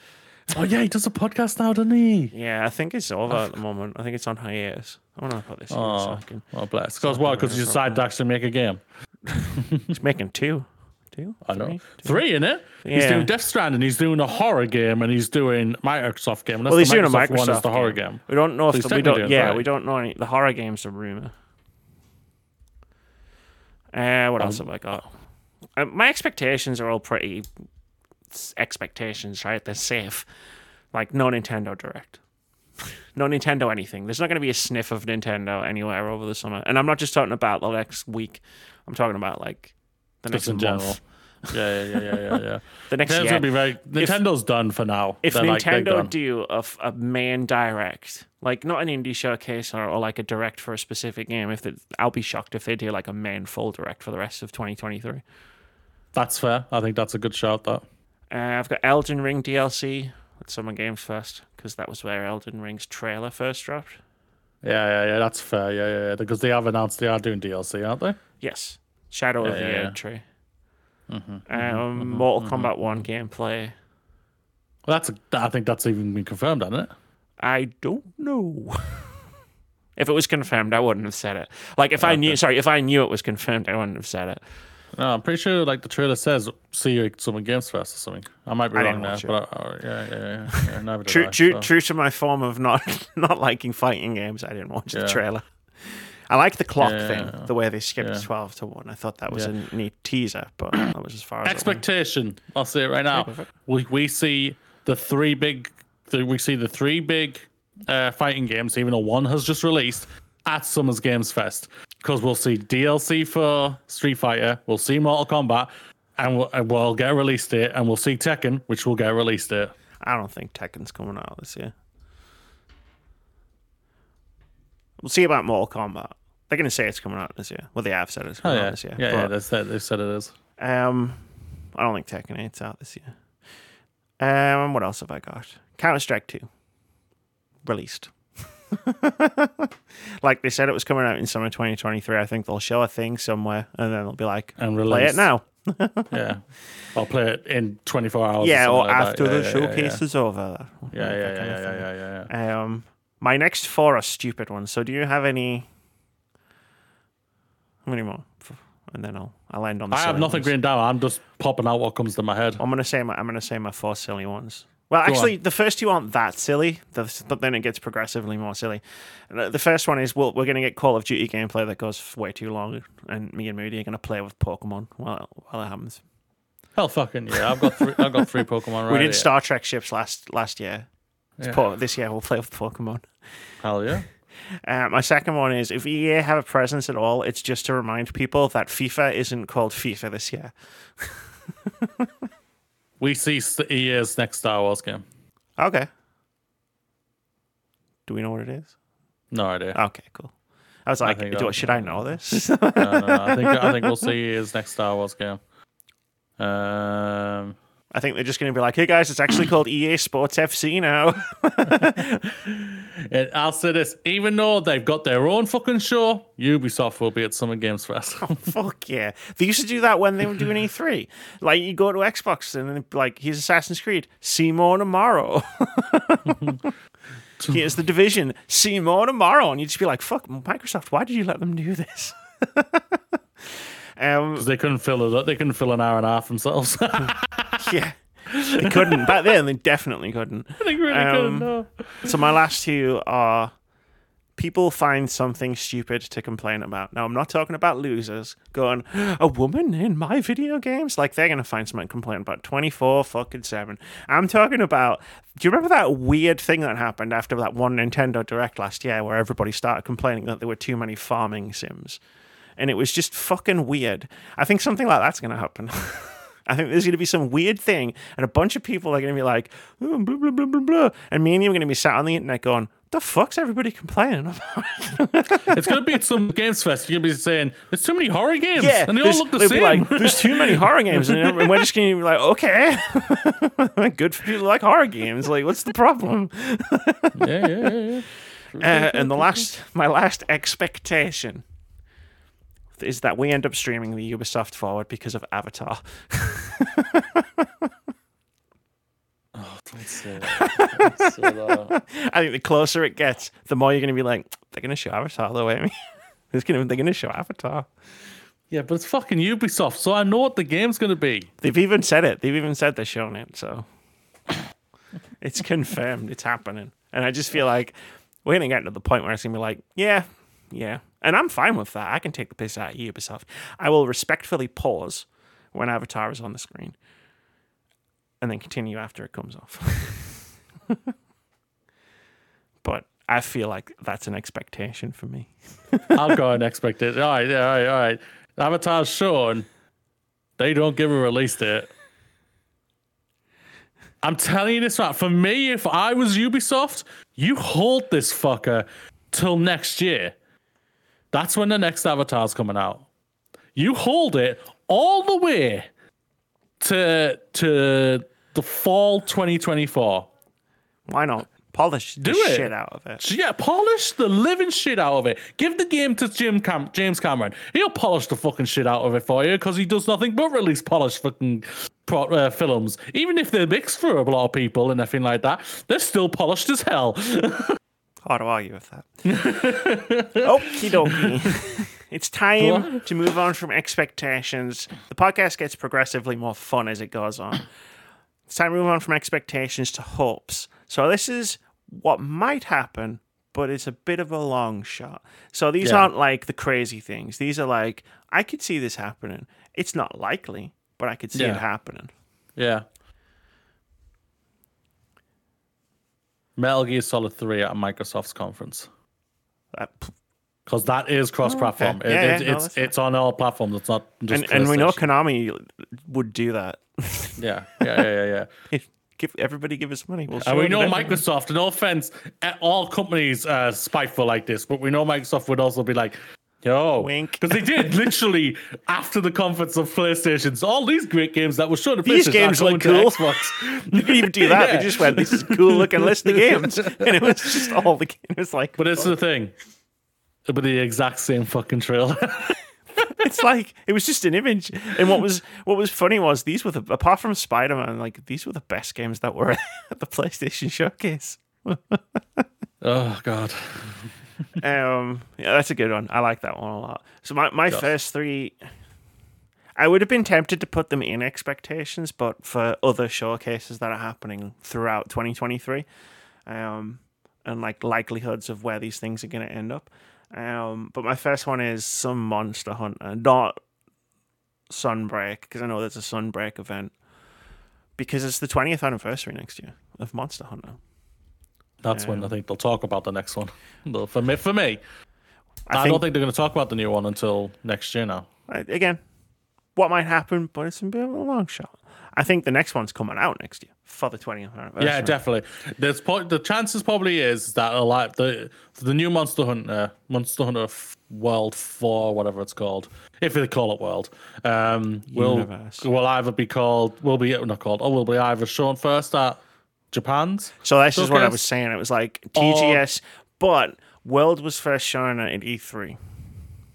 oh yeah, he does a podcast now, doesn't he? Yeah, I think it's over at the oh. moment. I think it's on hiatus. I want to put this in so Oh, can. oh bless. Because why? Because he decided to actually make a game. He's making two. Two? I know. Three? Three in it. He's doing Death Stranding. He's doing a horror game, and he's doing Microsoft game. That's Well, he's doing a Microsoft one is the horror game. game. We don't know So if the, we don't. Yeah, right. we don't know any. The horror game's a rumor. Uh, what else have I got? Uh, my expectations are all pretty expectations, right? They're safe. Like no Nintendo Direct, no Nintendo anything. There's not going to be a sniff of Nintendo anywhere over the summer, and I'm not just talking about the next week. I'm talking about like the Just next in month, general. Yeah, yeah, yeah, yeah, yeah. yeah. the next Nintendo's year. gonna be very. Nintendo's done for now. if They're like, they're Nintendo done. do a, f- a main direct, like not an indie showcase or, or like a direct for a specific game, if it, I'll be shocked if they do like a main full direct for the rest of 2023. That's fair. I think that's a good shout. That. Uh, I've got Elden Ring DLC at Summer Games Fest because that was where Elden Ring's trailer first dropped. Yeah, yeah, yeah. That's fair. Yeah, yeah, yeah. Because they have announced they are doing DLC, aren't they? Yes, Shadow of Yeah, the yeah, yeah. Erdtree. Mm-hmm, Um, Mortal Kombat 1 gameplay. Well, that's. A, I think that's even been confirmed, hasn't it? I don't know. if it was confirmed, I wouldn't have said it. Like if I knew, sorry, if I knew it was confirmed, I wouldn't have said it. No, I'm pretty sure like the trailer says see you at Summer Games Fest or something. I might be I wrong didn't there, but I, oh, yeah, yeah, yeah, yeah. True, I, true, so. true to my form of not not liking fighting games. I didn't watch the trailer. I like the clock Yeah, thing, the way they skipped yeah. twelve to one. I thought that was Yeah. a neat teaser, but that was as far as it. Expectation. I'll say it right now. We we see the three big. We see the three big uh, fighting games, even though one has just released at Summer's Games Fest, because we'll see DLC for Street Fighter, we'll see Mortal Kombat, and we'll, and we'll get a release date, and we'll see Tekken, which will get released it. I don't think Tekken's coming out this year. We'll see about Mortal Kombat. They're going to say it's coming out this year. Well, they have said it's Oh coming yeah, out this year. yeah, yeah. but, They said they said it is. Um, I don't think Tekken 8's out this year. Um, what else have I got? Counter Strike 2 released. like they said, it was coming out in summer 2023. I think they'll show a thing somewhere, and then they'll be like, And "Play release. it now." Yeah, I'll play it in 24 hours. yeah, or like that. after Yeah, the yeah, yeah, showcase is over. Yeah, yeah, That yeah, kind of thing. yeah, yeah, yeah, yeah. Um, my next four are stupid ones. So, do you have any? How many more? And then I'll I'll end on. The I have nothing ones. written down. I'm just popping out what comes to my head. I'm gonna say my I'm gonna say my four silly ones. Well, Go actually, the first two aren't that silly, but then it gets progressively more silly. The first one is we'll, we're gonna get Call of Duty gameplay that goes way too long, and me and Moody are gonna play with Pokemon while while it happens. Hell, fucking yeah! I've got three. I've got three Pokemon right we did here. Star Trek ships last last year. It's Yeah. This year we'll play with Pokemon. Hell yeah! Uh, my second one is if EA have a presence at all, it's just to remind people that FIFA isn't called FIFA this year. We see EA's next Star Wars game. Okay. Do we know what it is? No idea. Okay, cool. I was like, think do, should I know this? no, no, no. I think I think we'll see his next Star Wars game. Um, I think they're just going to be like, hey guys, it's actually called EA Sports FC now. and I'll say this: even though they've got their own fucking show, Ubisoft will be at Summer Games Fest. Oh, fuck yeah. They used to do that when they were doing E3. Like, you go to Xbox and then, like, here's Assassin's Creed. See more tomorrow. here's The Division. See more tomorrow. And you'd just be like, fuck, Microsoft, why did you let them do this? um, they couldn't fill it. They couldn't fill an hour and a half themselves. yeah. They couldn't. Back then, they definitely couldn't. they really Um, couldn't. No. So my last two are people find something stupid to complain about. Now I'm not talking about losers going, a woman in my video games? Like they're gonna find something to complain about. Twenty four fucking seven. I'm talking about do you remember that weird thing that happened after that one Nintendo Direct last year where everybody started complaining that there were too many farming sims? And it was just fucking weird. I think something like that's gonna happen. I think there's going to be some weird thing, and a bunch of people are going to be like, oh, blah, blah, blah, blah, blah. And me and you are going to be sat on the internet going, the fuck's everybody complaining about? It's gonna be at some games fest. You're gonna be saying there's too many horror games, yeah, and they all look the same. like, there's too many horror games, and and we're just going to be like, okay, good for people who like horror games. Like, what's the problem? yeah, yeah, yeah, yeah. Uh, and the last, my last expectation is that we end up streaming the Ubisoft forward because of Avatar. Don't say that. Don't say that. I think the closer it gets, the more you're going to be like, they're going to show Avatar though, ain't they? They're going to show Avatar. Yeah, but it's fucking Ubisoft, so I know what the game's gonna be. They've even said it. They've even said they're showing it. So it's confirmed. It's happening. And I just feel like we're going to get to the point where it's going to be like, yeah, yeah. And I'm fine with that. I can take the piss out of Ubisoft. I will respectfully pause when Avatar is on the screen and then continue after it comes off. but I feel like that's an expectation for me. I'll go and expect it. All right, all right, all right. Avatar's shown. They don't give a release date. I'm telling you this right. For me, if I was Ubisoft, you hold this fucker till next year. That's when the next Avatar's coming out. You hold it all the way to to the fall 2024. Why not? Polish the Do it. shit out of it. Yeah, polish the living shit out of it. Give the game to Jim Cam- James Cameron. He'll polish the fucking shit out of it for you because he does nothing but release polished fucking pro- uh, films. Even if they're mixed for a lot of people and everything like that, they're still polished as hell. Hard to argue with that. Okie dokie. it's time What? to move on from expectations. The podcast gets progressively more fun as it goes on. It's time to move on from expectations to hopes. So this is what might happen, but it's a bit of a long shot. So these Yeah. aren't like the crazy things. These are like I could see this happening. It's not likely, but I could see Yeah. it happening. yeah. Metal Gear Solid 3 at Microsoft's conference. Because that is cross platform. Oh, okay. Yeah, it, yeah, no, it's it's on all platforms. It's not just and and we know Konami would do that. Yeah, yeah, yeah, yeah, yeah. give everybody give us money. We'll And we know. Microsoft, no offense, uh, all companies are spiteful like this, but we know Microsoft would also be like, yo. Wink. Because they did literally after the conference of PlayStations, all these great games that were shown to These PlayStation games look cool. Xbox. You could even do that. Yeah. They just went, "This is cool looking list of games," and it was just all the games. It was like, But it's the thing. It'll the exact same fucking trailer. it's like it was just an image. And what was what was funny was these were the apart from Spider Man, like these were the best games that were at the PlayStation Showcase. oh god. Um, yeah, that's a good one. I like that one a lot. So my my first three. I would have been tempted to put them in expectations, but for other showcases that are happening throughout 2023, um, and like likelihoods of where these things are going to end up. Um, but my first one is some Monster Hunter, not Sunbreak, because I know there's a Sunbreak event. Because it's the 20th anniversary next year of Monster Hunter. That's when I think they'll talk about the next one. For me, for me, I, I, think, don't think they're going to talk about the new one until next year now. again, what might happen, but it's a bit of a long shot. I think the next one's coming out next year for the 20th anniversary. Yeah, definitely. There's po- the chances probably is that a lot the the new Monster Hunter Monster Hunter F- World Four, whatever it's called, if they call it World, um, will will either be called will be not called or will be either shown first at Japan's. So that's just what I was saying. It was like TGS, but World was first shown at E E3.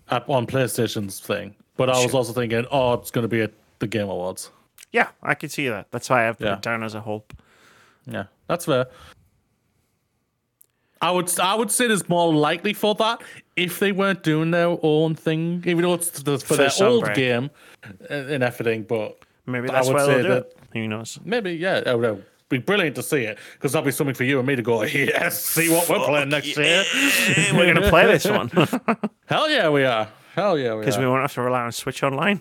at, on PlayStation's thing. But I was also thinking, oh, it's going to be at the Game Awards. Yeah, I could see that. That's why I've put Yeah. it down as a hope. Yeah, that's fair. I would I would say there's more likely for that if they weren't doing their own thing, even though it's the, for their First old Sunbreak. game uh, and everything. But Maybe I that's would why say they'll do that- it. Who knows? maybe yeah, it would be brilliant to see it because that'll be something for you and me to go. Yes, see what we're playing next year. We're gonna play this one Hell yeah, we are. Hell yeah, we because we won't have to rely on Switch Online.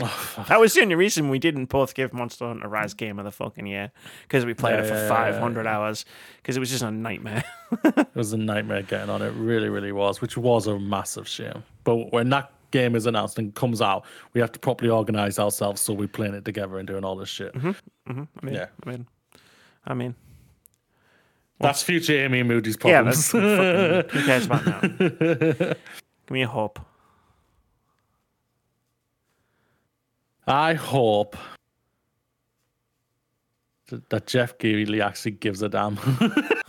Oh, that was the only reason we didn't both give Monster Hunter Rise Game of the fucking year because we played Yeah, it for yeah, yeah, yeah, 500 hours because it was just a nightmare. It was a nightmare getting on it. Really, really was, which was a massive shame. But when that game is announced and comes out, we have to properly organize ourselves so we're playing it together and doing all this shit. Mm-hmm. Mm-hmm. I mean, Yeah. I mean, I mean, That's future Amy and Moody's yeah, problems. that's fucking, who cares about now? Give me a hope. I hope that- Geoff Keighley actually gives a damn.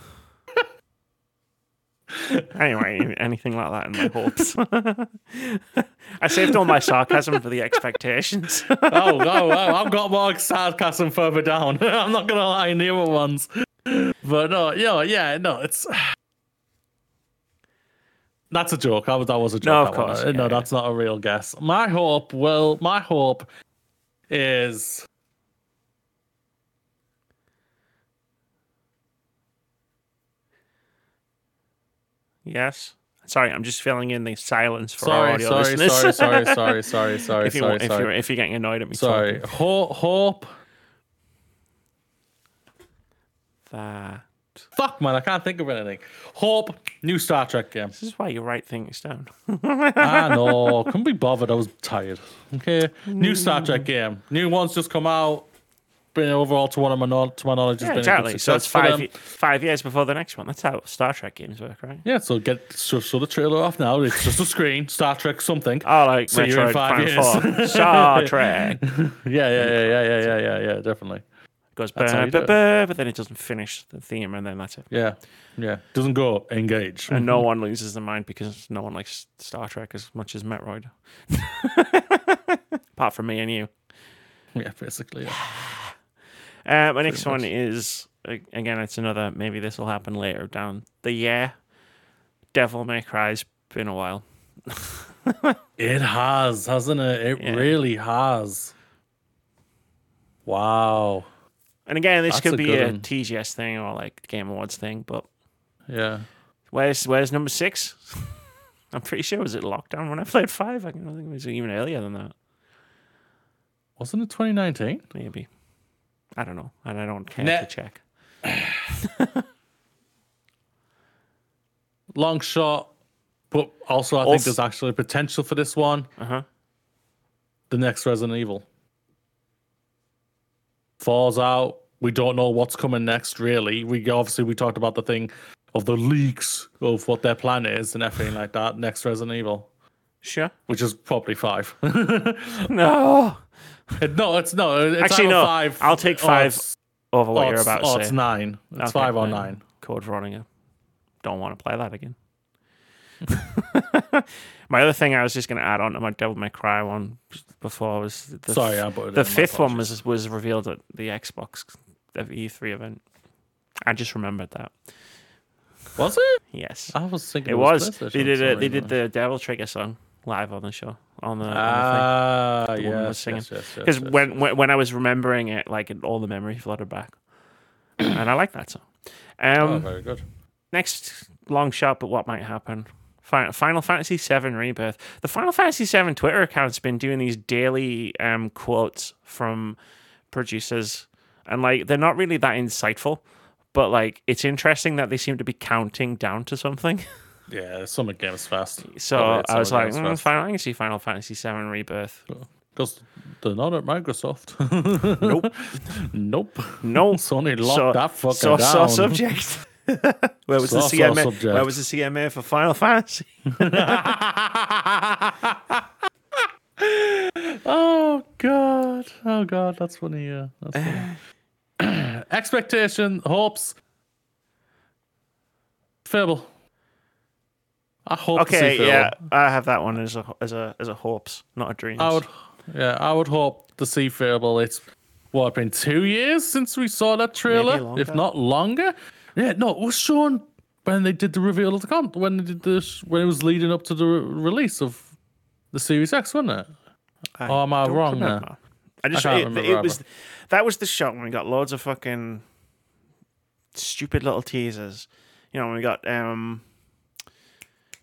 Anyway, anything like that in my hopes. I saved all my sarcasm for the expectations. oh, oh, oh, I've got more sarcasm further down. I'm not gonna lie in the other ones. But no, yeah, yeah, no, it's that's a joke. I was that was a joke. No, of course, Uh, no, yeah, that's not a real guess. My hope, well, my hope is yes. Sorry, I'm just filling in the silence for our audio sorry, listeners. sorry, sorry, sorry, sorry, sorry, if you sorry, if you're sorry, if you're getting annoyed at me, sorry. Ho- hope. that Fuck man, I can't think of anything. Hope new Star Trek game. this is why you write things down. I know. Couldn't be bothered. I was tired. Okay. New Star Trek game. New one's just come out. Been overall to one of my know- to my knowledge has yeah, been a exactly. So it's five five years before the next one. That's how Star Trek games work, right? Yeah, so get so, so the trailer off now. It's just a screen, Star Trek something. Oh, like So Metroid five Prime years. 4. Star Trek Yeah, yeah, yeah, yeah, yeah, yeah, yeah, yeah, definitely. goes That's how bah, you bah, do it. bah, but then it doesn't finish the theme, and then that's it. Yeah, yeah. Doesn't go engage. And no mm-hmm. one loses their mind because no one likes Star Trek as much as Metroid. Apart from me and you. Yeah, basically. Yeah. Uh, my next one is again. It's another. Maybe this will happen later down the year. Devil May Cry's been a while. It has, hasn't it? It Yeah. really has. Wow. And again, this That's could a be a one. TGS thing or like Game Awards thing. But Yeah. where's where's number six? I'm pretty sure it was it lockdown when I played five. I don't think it was even earlier than that. Wasn't it 2019? Maybe. I don't know, and I don't care Nah. to check. long shot, but also I Also- think there's actually potential for this one. Uh huh. The next Resident Evil falls out. We don't know what's coming next. Really, we obviously we talked about the thing of the leaks of what their plan is and everything like that. Next Resident Evil, Sure. which is probably five. No. no, it's no. It's Actually, no. five. I'll take five Over what or you're about to or say. it's nine. It's Okay, five or fine. nine. Code Veronica. Don't want to play that again. my other thing I was just going to add on to my Devil May Cry one before was the, Sorry, I the fifth one was was revealed at the Xbox E3 event. I just remembered that. Was it? Yes, I was thinking it it was. PlayStation They did a, they did the Devil Trigger song live on the show on the Ah, the woman was yes, singing. yes, yes, because yes, when, when when I was remembering it, like all the memory flooded back, and I like that song. Um, oh, very good. next long shot, but what might happen? Fi- Final Fantasy VII Rebirth. The Final Fantasy VII Twitter account's been doing these daily um, quotes from producers, and like they're not really that insightful, but like it's interesting that they seem to be counting down to something. Yeah, Summer Games Fast. So I was like, mm, Final, I can see Final Fantasy VII Rebirth. Because They're not at Microsoft. Nope. nope. No. Sony locked So- that fucker so, down. so subject. where was the So- so CMA? subject. Where was the CMA for Final Fantasy? oh god. Oh god, that's funny. Yeah, that's funny. Expectation, hopes. Fable. I hope. Okay, yeah, I have that one as a as a as a hopes, not a dream. I would. Yeah, I would hope to see Fable. It's what been two years since we saw that trailer, if not longer. Yeah, no, it was shown when they did the reveal of the con when they did this when it was leading up to the re- release of the Series X, wasn't it? I Oh, am I wrong remember. I just can't it, remember it was that was the shot when we got loads of fucking stupid little teasers. You know, when we got um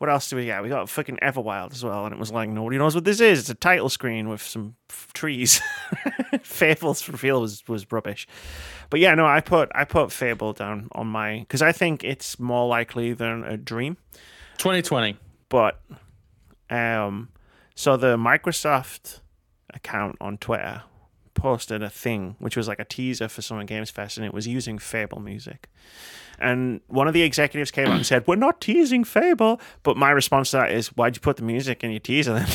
what else do we get? We got fucking Everwild as well, and it was like nobody knows what this is. It's a title screen with some f- trees. Fable's reveal was was rubbish, but yeah, no, I put I put Fable down on my because I think it's more likely than a dream. 2020. But um, so the Microsoft account on Twitter posted a thing which was like a teaser for Summer Games Fest, and it was using Fable music. And one of the executives came out and said, "We're not teasing Fable." But my response to that is, "Why'd you put the music in your teaser then?"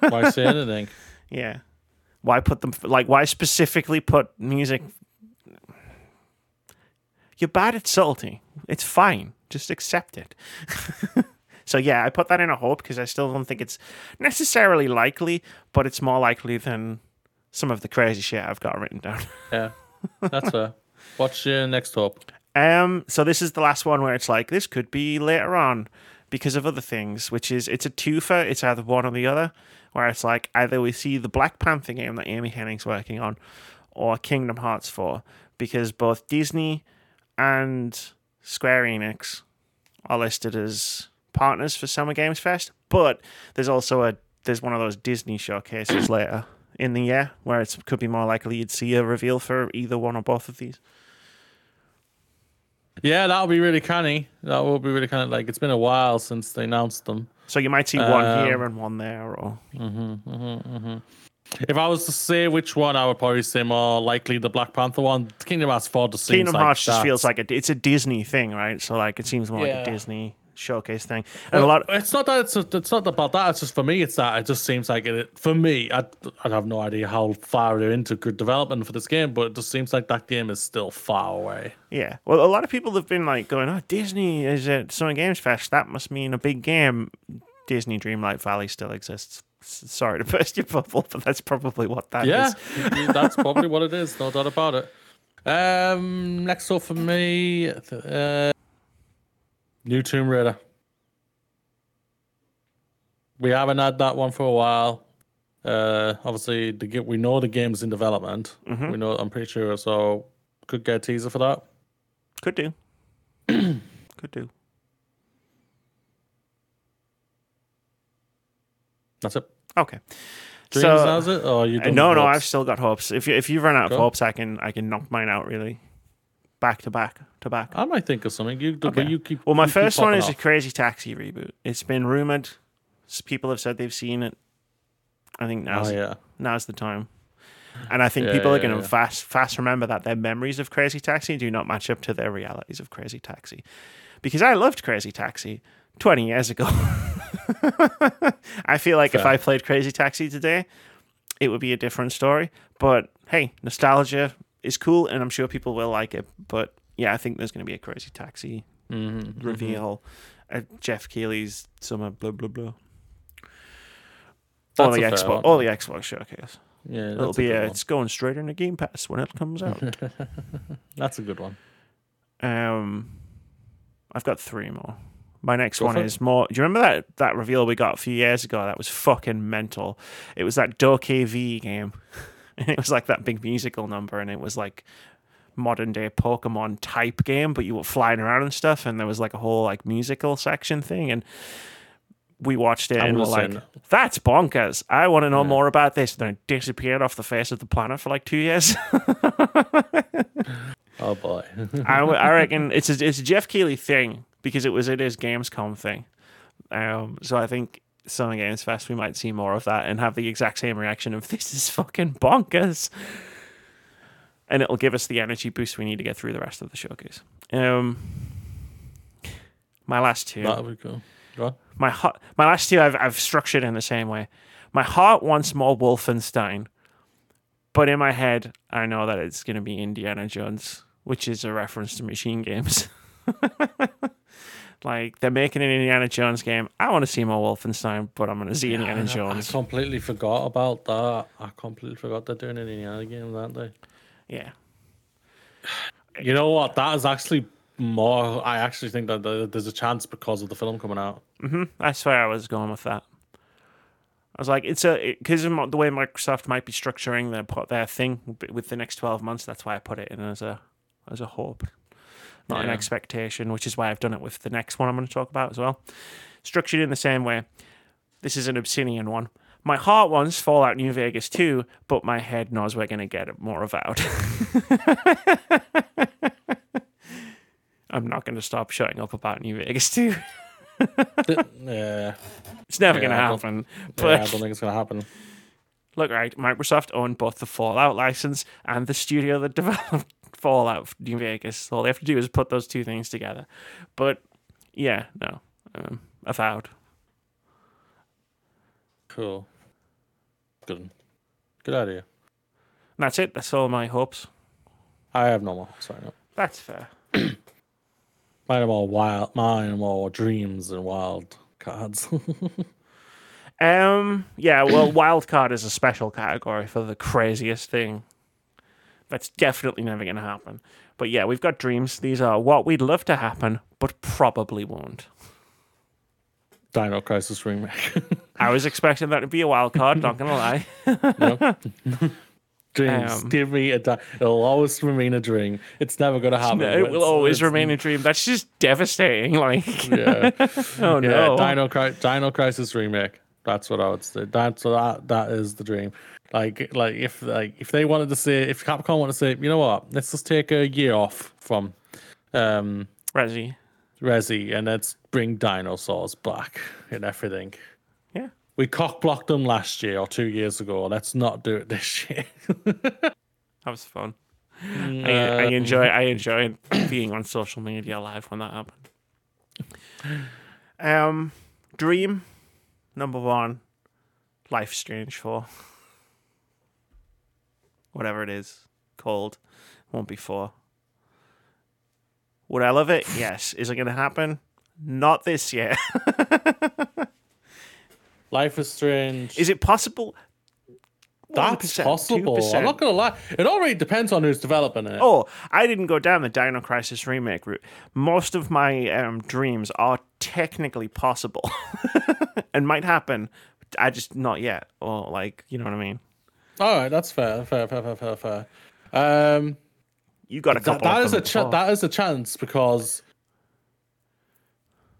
Why say anything? yeah, why put them like why specifically put music? You're bad at subtlety. It's fine. Just accept it. so yeah, I put that in a hope because I still don't think it's necessarily likely, but it's more likely than some of the crazy shit I've got written down. Yeah, that's fair. What's your next hope? Um, so this is the last one where it's like this could be later on because of other things, which is it's a twofer. It's either one or the other, where it's like either we see the Black Panther game that Amy Hennig's working on, or Kingdom Hearts 4, because both Disney and Square Enix are listed as partners for Summer Games Fest, but there's also a there's one of those Disney showcases later in the year where it could be more likely you'd see a reveal for either one or both of these. Yeah, that'll be really canny. That will be really kind of like it's been a while since they announced them. So you might see one Um, here and one there, or mm-hmm, mm-hmm, mm-hmm. If I was to say which one, I would probably say more likely the Black Panther one. Kingdom Hearts 4 just seems Kingdom like Hearts just that's- feels like a, it's a Disney thing, right? So like it seems more like a Disney showcase thing, and a lot. It's not that it's, it's not about that. It's just for me. It's that it just seems like it. For me, I I have no idea how far they're into good development for this game, but it just seems like that game is still far away. Yeah, well, a lot of people have been like going, "Oh, Disney is at Summer Games Fest. That must mean a big game." Disney Dreamlight Valley still exists. Sorry to burst your bubble, but that's probably what that is. Yeah, that's probably what it is. No doubt about it. Um, next up for me, uh, new Tomb Raider. We haven't had that one for a while. Uh, obviously, the we know the game's in development. Mm-hmm. We know, I'm pretty sure. So, could get a teaser for that. Could do. Could do. That's it. Okay. Dreams So- it? Or you Uh, no, no. I've still got hopes. If you, if you run out of hopes, I can I can knock mine out really, back to back to back. I might think of something. You, Okay. but you keep. Well, my first one is a. Crazy Taxi reboot. It's been rumored. People have said they've seen it. I think Oh now's yeah. now's the time. And I think Yeah, people are going to yeah. fast fast remember that their memories of Crazy Taxi do not match up to their realities of Crazy Taxi. Because I loved Crazy Taxi 20 years ago. I feel like if I played Crazy Taxi today, it would be a different story. But hey, nostalgia is cool and I'm sure people will like it. But yeah, I think there's going to be a Crazy Taxi Mm-hmm, reveal at Geoff Keighley's summer blah blah blah. Or the Xbox, or the Xbox showcase. Yeah, It'll be a a, it's going straight into Game Pass when it comes out. That's a good one. um, I've got three more. My next Go one is it. more. Do you remember that that reveal we got a few years ago? That was fucking mental. It was that DokeV game, and it was like that big musical number, and it was like modern day Pokemon type game, but you were flying around and stuff, and there was like a whole like musical section thing, and we watched it and we're like, "That's bonkers! I want to know Yeah. more about this." And then it disappeared off the face of the planet for like two years. Oh boy. I, I reckon it's a, it's a Geoff Keighley thing because it was at his Gamescom thing. Um, so I think Summer Games Fest, we might see more of that and have the exact same reaction of this is fucking bonkers. And it'll give us the energy boost we need to get through the rest of the showcase. Um, my last two. Be cool. Go on. my heart, my last two I've I've structured in the same way. My heart wants more Wolfenstein, but in my head I know that it's going to be Indiana Jones, which is a reference to MachineGames. like they're making an Indiana Jones game. I want to see more Wolfenstein, but I'm going to see Indiana Jones. I completely forgot about that. I completely forgot they're doing an Indiana game, aren't they? Yeah, You know what? That is actually more. I actually think that there's a chance because of the film coming out. hmm that's where I was going with that. I was like, it's a because of the way Microsoft might be structuring their their thing with the next twelve months. That's why I put it in as a as a hope, not an expectation. Which is why I've done it with the next one I'm going to talk about as well. Structured in the same way. This is an Obsidian one. My heart wants Fallout New Vegas 2, but my head knows we're going to get it more avowed. I'm not going to stop shutting up about New Vegas 2. Yeah, It's never going to Yeah, I don't- happen. yeah, But I don't think it's gonna happen. look, right, Microsoft owned both the Fallout license and the studio that developed Fallout New Vegas. All they have to do is put those two things together. But yeah, no, um, avowed. Cool. Good. Good idea. And that's it. That's all my hopes. I have no more. Sorry, no. That's fair. Mine are more wild. Mine are more dreams and wild cards. Um, yeah, well, wild card is a special category for the craziest thing. That's definitely never going to happen. But yeah, we've got dreams. These are what we'd love to happen, but probably won't. Dino Crisis remake. I was expecting that to be a wild card, not going to lie. No. Dreams. Um, Give me a. Di- it'll always remain a dream. It's never gonna happen. it will always remain a dream. That's just devastating. Like, Yeah. oh Yeah, no. Dino, Dino Crisis remake. That's what I would say. That's that that is the dream. Like like if like if they wanted to say if Capcom wanted to say, you know what, let's just take a year off from um Resi. Resi and let's bring dinosaurs back and everything. Yeah. We cock blocked them last year or two years ago. Let's not do it this year. That was fun. I, I Uh, enjoy I enjoyed being on social media live when that happened. Um, Dream number one, Life Strange Four, whatever it is called, won't be four. Would I love it? Yes. Is it going to happen? Not this year. Life is strange. Is it possible? That's 1%, possible. 2%? I'm not gonna lie. It already depends on who's developing it. Oh, I didn't go down the Dino Crisis remake route. Most of my um, dreams are technically possible and might happen. I just not yet. Or like, you know what I mean? All right, that's fair. Fair, fair, fair, fair, fair. Um, You got a couple. that of is a that is a chance because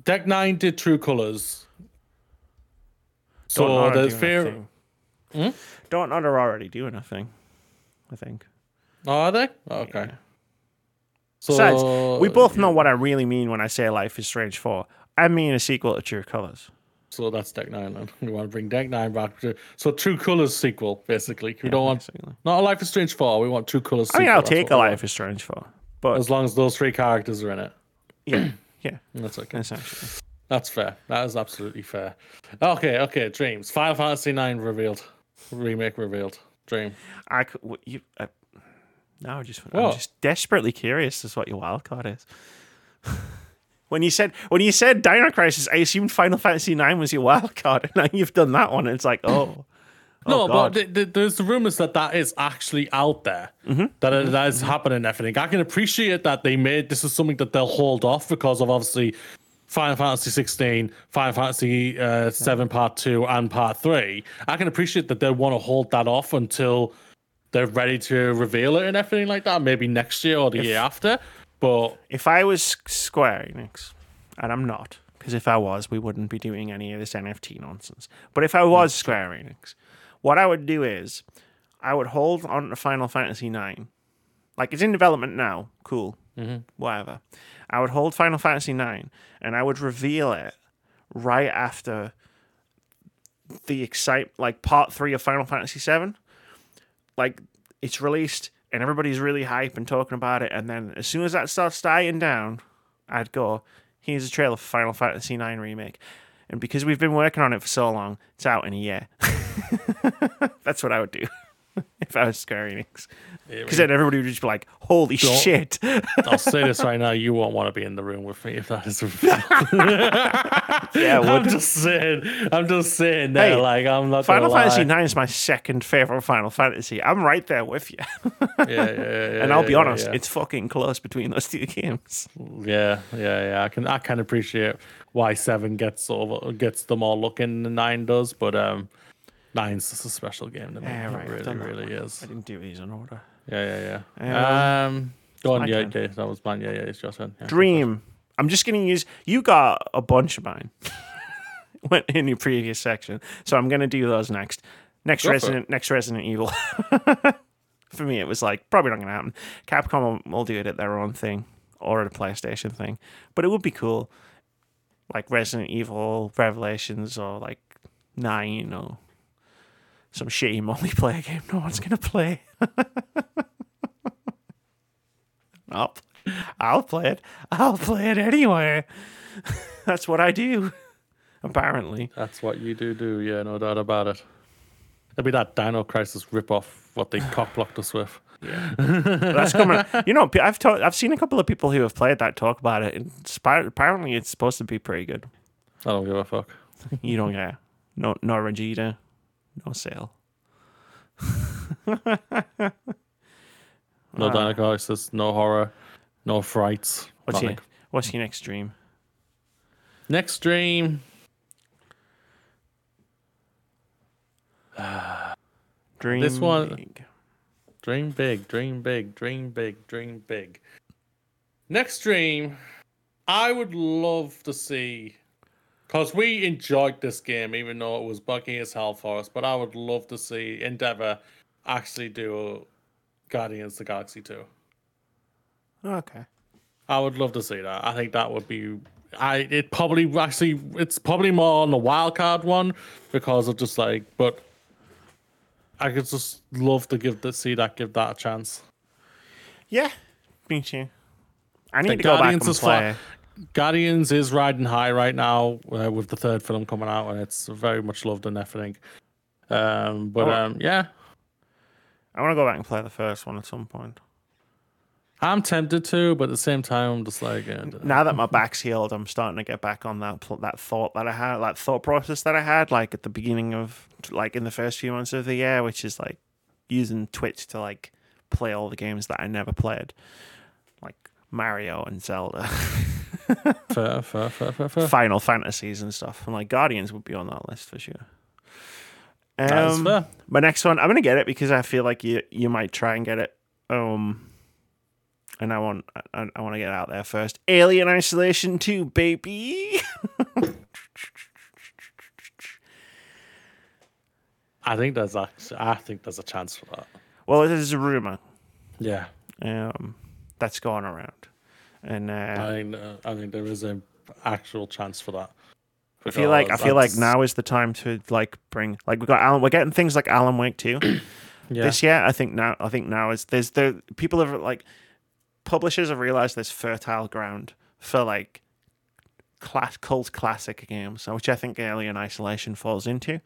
Deck Nine did True Colors. Don't So how there's do fear. anything. Hmm? Don't they're already doing a thing. I think. Oh, are they? Okay. Yeah. So Besides, we both know what I really mean when I say Life is Strange 4. I mean a sequel to True Colors. So that's Deck Nine. Then we want to bring Deck Nine back. To, so True Colors sequel, basically. We don't want basically. not a Life is Strange Four. We want True Colors. I mean. I'll take a. Life is Strange 4. But as long as those three characters are in it. yeah, yeah, That's okay. essentially. That's fair. That is absolutely fair. Okay, okay. Dreams. Final Fantasy Nine revealed. Remake revealed. Dream. I could, you, uh, now I just, I'm What? just desperately curious as what your wild card is. when you said when you said Dino Crisis, I assumed Final Fantasy Nine was your wild card, and now you've done that one. And it's like, oh, no, oh but th- th- there's the rumors that that is actually out there. Mm-hmm. That it, that is happening everything. I can appreciate that they made this is something that they'll hold off because of obviously Final Fantasy 16, Final Fantasy uh, 7 Part 2, and Part 3. I can appreciate that they want to hold that off until they're ready to reveal it and everything like that. Maybe next year or the year after. But if I was Square Enix, and I'm not, because if I was, we wouldn't be doing any of this NFT nonsense. But if I was Square Enix, what I would do is I would hold on to Final Fantasy IX. Like it's in development now, cool, mm-hmm. whatever. I would hold Final Fantasy IX, and I would reveal it right after the excite like part three of Final Fantasy VII. Like it's released and everybody's really hype and talking about it, and then as soon as that starts dying down, I'd go, "Here's a trailer for Final Fantasy IX remake." And because we've been working on it for so long, it's out in a year. That's what I would do if I was Square Enix. Because then everybody would just be like, "Holy Don't- shit!" I'll say this right now: you won't want to be in the room with me if that is. yeah, I'm just saying. I'm just saying there. Hey, like I'm not. Final Fantasy lie. IX is my second favorite Final Fantasy. I'm right there with you. Yeah, yeah, yeah, and I'll be yeah, honest, yeah. it's fucking close between those two games. Yeah, yeah, yeah. I can I can appreciate why seven gets over gets them all looking and nine does, but um nine's just a special game to me. Yeah, right. I've really, really is. I didn't do these in order. Yeah, yeah, yeah. Um, go on, yeah, turn. yeah, that was mine. Yeah, yeah, it's just one. Yeah, Dream. I'm just gonna use. You got a bunch of mine. Went in your previous section, so I'm gonna do those next. Next Go. Resident. Next Resident Evil. for me, it was like probably not gonna happen. Capcom will, will do it at their own thing or at a PlayStation thing, but it would be cool. Like Resident Evil Revelations or like Nine or some shitty multiplayer game no one's gonna play. I'll, I'll play it. I'll play it anyway. That's what I do. Apparently. That's what you do, do yeah, no doubt about it. It'll be that Dino Crisis rip off what they cock blocked us with. Yeah, that's coming. You know, I've I've seen a couple of people who have played that talk about it, and apparently it's supposed to be pretty good. I don't give a fuck. You don't get no no Regina, no sale. No Ah. Dino no horror, no frights. What's your. What's your next dream? Next stream. Dream. This one- big. Dream big, dream big, dream big, dream big. Next dream, I would love to see, because we enjoyed this game, even though it was buggy as hell for us. But I would love to see Endeavor actually do Guardians of the Galaxy 2. Okay. I would love to see that. I think that would be. I it probably actually it's probably more on the wild card one because of just like, but I could just love to give the see that give that a chance. Yeah. Me too. I need The to go back Guardians and play. fun. Guardians is riding high right now uh, with the third film coming out, and it's very much loved and everything. Um, but Oh. um, yeah, I want to go back and play the first one at some point. I'm tempted to, but at the same time, I'm just like, uh, now that my back's healed, I'm starting to get back on that that thought that I had, that thought process that I had, like at the beginning of, like in the first few months of the year, which is like using Twitch to like play all the games that I never played, Mario and Zelda, fair, fair, fair, fair, fair. Final Fantasies and stuff. And like Guardians would be on that list for sure. Is Um, my next one, I'm gonna get it because I feel like you you might try and get it. Um, and I want I, I want to get out there first. Alien Isolation Two, baby. I think there's actually, I think there's a chance for that. well, there's a rumor Yeah, um that's going around, and uh, I think uh, I think there is an actual chance for that. I feel like I feel like that's- now is the time to like bring like we got Alan. We're getting things like Alan Wake too yeah, this year. I think now I think now is there's the people have like publishers have realized there's fertile ground for like class cult classic games, which I think Alien Isolation falls into.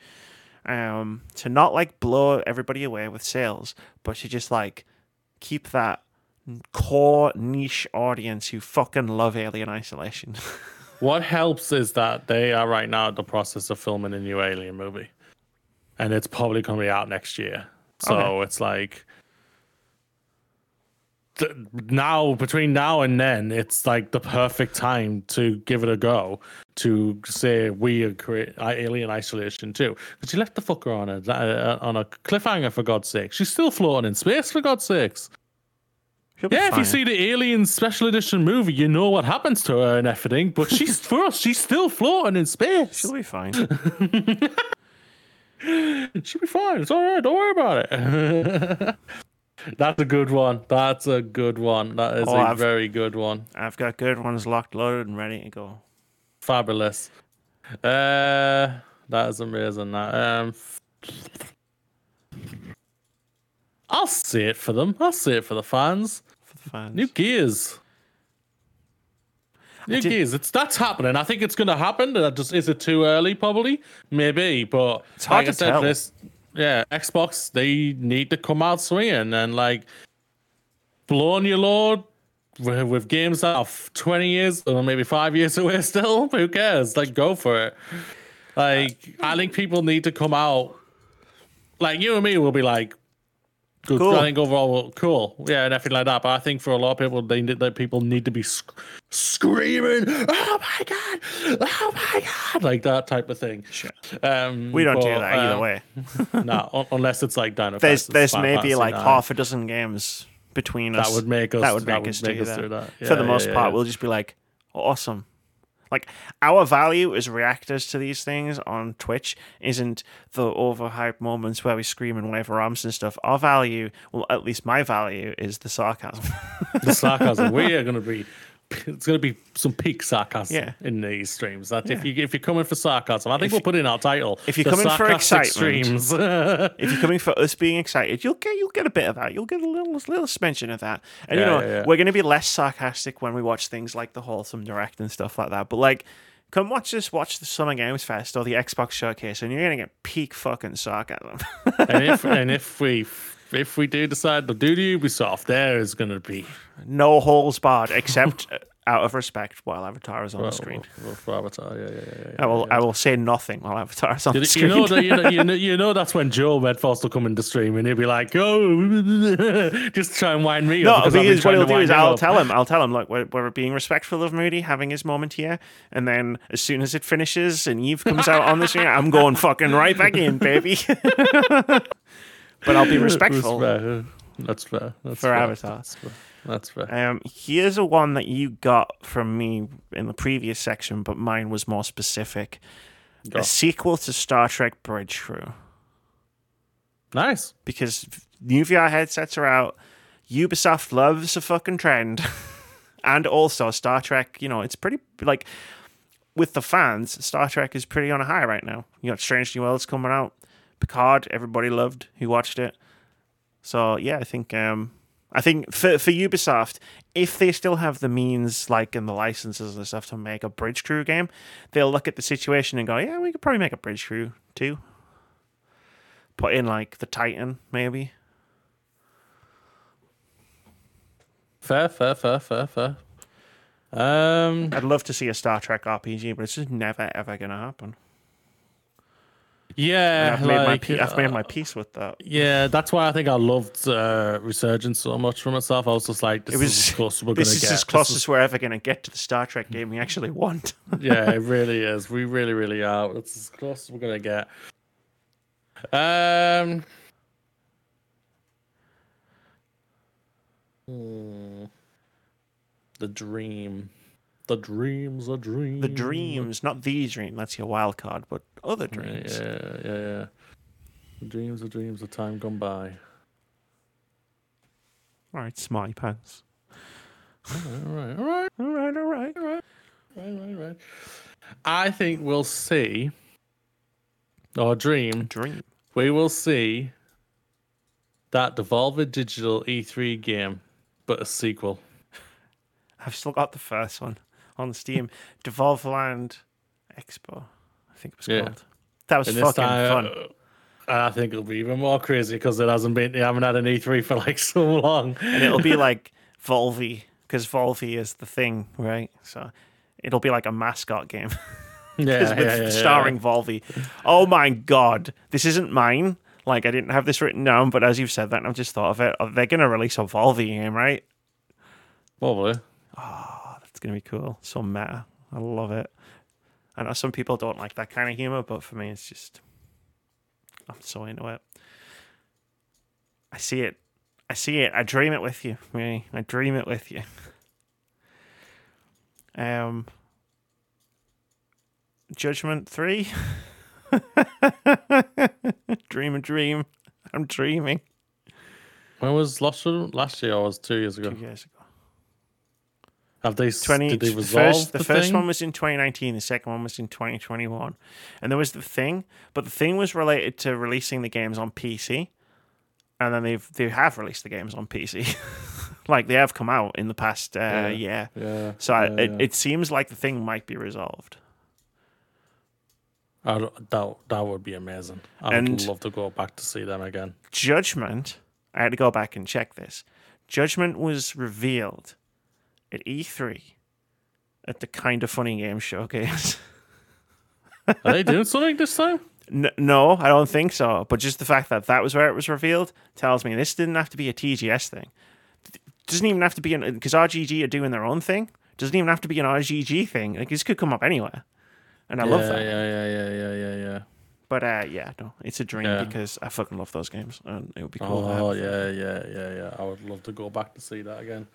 Um, to not like blow everybody away with sales, but to just like keep that core niche audience who fucking love Alien Isolation. What helps is that they are right now in the process of filming a new Alien movie, and it's probably going to be out next year. So Okay. it's like th- now between now and then, it's like the perfect time to give it a go. To say we are create Alien Isolation too, because you left the fucker on a uh, on a cliffhanger for God's sake. She's still floating in space for God's sakes. Yeah, if you see the Alien Special Edition movie, you know what happens to her and everything. But she's for us, she's still floating in space. she'll be fine. She'll be fine. It's all right. Don't worry about it. That's a good one. That's a good one. That is Oh, a I've- very good one. I've got good ones locked, loaded, and ready to go. Fabulous. Uh, That is amazing. That um, I'll see it for them. I'll see it for the fans. Fans. New Gears. New did- Gears. It's that's happening. I think it's going to happen. Uh, Just is it too early? Probably, maybe. But It's hard like I to said, tell. this yeah, Xbox they need to come out swinging and like blowing your load with, with games that are twenty years or maybe five years away. Still, who cares? Like, go for it. Like, I think people need to come out. Like you and me will be like, good. Cool. I think overall, well, cool, yeah, nothing like that. But I think for a lot of people, they need that people need to be sc- screaming, "Oh my god! Oh my god!" like that type of thing. Sure. Um, We don't do that either um, way. no, un- unless it's like Dino. There's there's maybe like IX. half a dozen games between us. That would make us. that would make us, do, us that. do that. For the Yeah, most yeah, part, yeah. we'll just be like, awesome. Like our value as reactors to these things on Twitch isn't the overhyped moments where we scream and wave our arms and stuff. Our value, well, at least my value, is the sarcasm. the sarcasm. we are going to be. It's going to be some peak sarcasm Yeah. in these streams. That if you if you're coming for sarcasm, I think we'll put in our title. if you're coming for excitement, streams. if you're coming for us being excited, you'll get you'll get a bit of that. You'll get a little little mention of that. And you know, yeah, yeah. we're going to be less sarcastic when we watch things like the wholesome direct and stuff like that. But like, come watch this, watch the Summer Games Fest or the Xbox Showcase, and you're going to get peak fucking sarcasm. and if and if we if we do decide to do the Ubisoft, there is going to be no holes barred, except uh, out of respect while Avatar is on the screen. Well, for Avatar, yeah, yeah, yeah, yeah. I will I will say nothing while Avatar is on You, the you screen. know that you know, you know you know that's when Joe Medforce will come into stream and he'll be like, "Oh, just try and wind me No, up." Because what he'll do is I'll up." tell him, I'll tell him, look, we're, we're being respectful of Moody having his moment here, and then as soon as it finishes and Yves comes out on the screen, I'm going fucking right back in, baby. But I'll be respectful. That's fair. That's fair. That's For fair. Avatar. That's fair. That's fair. Um, here's a one that you got from me in the previous section, but mine was more specific. Go. A sequel to Star Trek Bridge Crew. Nice. because new VR headsets are out. Ubisoft loves a fucking trend. and also Star Trek, you know, it's pretty like with the fans, Star Trek is pretty on a high right now. You got Strange New Worlds coming out. Picard, everybody loved who watched it. So yeah, I think um I think for for Ubisoft, if they still have the means, like in the licenses and stuff, to make a Bridge Crew game, they'll look at the situation and go, "Yeah, we could probably make a Bridge Crew too." Put in like the Titan, maybe. Fair, fair, fair, fair, fair. Um, I'd love to see a Star Trek RPG, but it's just never ever gonna happen. And yeah, I've made my like, I've made my uh, peace with that. Yeah, that's why I think I loved uh, Resurgence so much for myself. I was just like, this It was is as close as we're this gonna is get. as This close is- as we're ever gonna get to the Star Trek game we actually want. yeah, it really is. We really, really are. It's as close as we're gonna get. Um. hmm. The dream. The dream's a dream. the dreams, not the dream. That's your wild card, but other dreams. yeah, yeah, yeah. Dreams are dreams of time gone by. All right, smarty pants. All right, all right, All right, all right. right, right, right. I think we'll see, or dream, Dream. we will see that Devolver Digital E3 game, but a sequel. I've still got the first one on Steam. Devolverland Expo, think it was Yeah. called. That was And fucking time, uh, fun. uh, I think it'll be even more crazy because it hasn't been, you haven't had an E3 for like so long. and it'll be like Volvi because Volvi is the thing, right? So it'll be like a mascot game yeah, with yeah, yeah, yeah. starring Volvi. Oh my god, this isn't mine. Like I didn't have this written down, but as you've said that, I've just thought of it. oh, They're gonna release a Volvi game, right? Probably. Oh, that's gonna be cool. So meta. I love it. I know some people don't like that kind of humor, but for me, it's just I'm so into it. I see it. I see it. I dream it with you. Really. I dream it with you. Um, Judgment Three. dream a dream. I'm dreaming. When was last? Last year or was two years ago? Two years ago. Have they? 20 did they first, the, the, first one was in 2019 the second one was in 2021 and there was the thing but the thing was related to releasing the games on pc and then they've they have released the games on pc like they have come out in the past uh, Yeah. year Yeah. so I, yeah, it, it seems like the thing might be resolved I that that would be amazing. I And- would love to go back to see them again. judgment i had to go back and check this judgment was revealed at e3 at the kind of funny game showcase Are they doing something this time? No, I don't think so. But just the fact that that was where it was revealed tells me this didn't have to be a TGS thing. It doesn't even have to be an because RGG are doing their own thing. Doesn't even have to be an RGG thing. Like this could come up anywhere, and I yeah, love that. Yeah, yeah, yeah, yeah, yeah, yeah. But uh, yeah, no, it's a dream Yeah. because I fucking love those games, and it would be cool. to have Oh yeah, yeah, yeah, yeah. I would love to go back to see that again.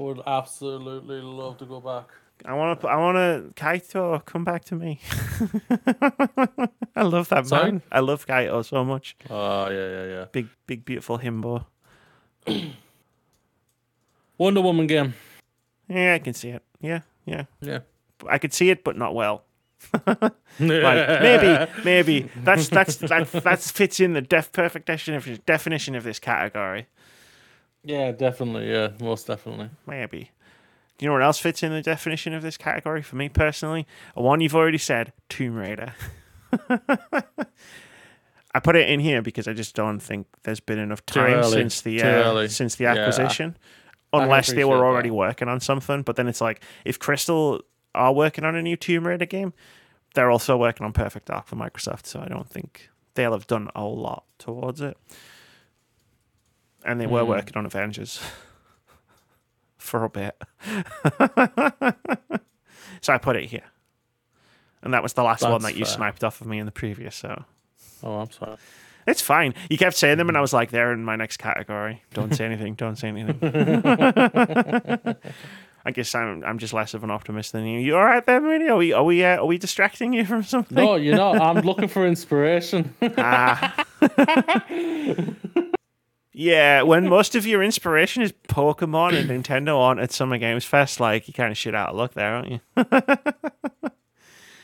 I would absolutely love to go back. I want to. I want to. Kaito, come back to me. I love that Sorry? man. I love Kaito so much. Oh yeah, yeah, yeah. Big, big, beautiful himbo. Wonder Woman game. Yeah, I can see it. Yeah, yeah. Yeah. I could see it, but not well. Like maybe, maybe that's that's that that fits in the def perfect definition definition of this category. Yeah, definitely. Yeah, most definitely. Maybe. Do you know what else fits in the definition of this category for me personally? A one you've already said, Tomb Raider. I put it in here because I just don't think there's been enough time since the uh, since the Yeah, I- acquisition. Unless they were already that. working on something, but then it's like if Crystal are working on a new Tomb Raider game, they're also working on Perfect Dark for Microsoft, so I don't think they'll have done a lot towards it. And they were Hmm. working on Avengers for a bit. so I put it here. And that was the last one that you fair. sniped off of me in the previous, so Oh, I'm sorry. it's fine. You kept saying them and I was like, they're in my next category. Don't say anything, don't say anything. I guess I'm I'm just less of an optimist than you. You all right there, Moody? Are we are we uh, are we distracting you from something? No, you know, I'm looking for inspiration. Ah. Yeah, when most of your inspiration is Pokemon and Nintendo aren't at Summer Games Fest, like you kind of shit out of luck there, aren't you?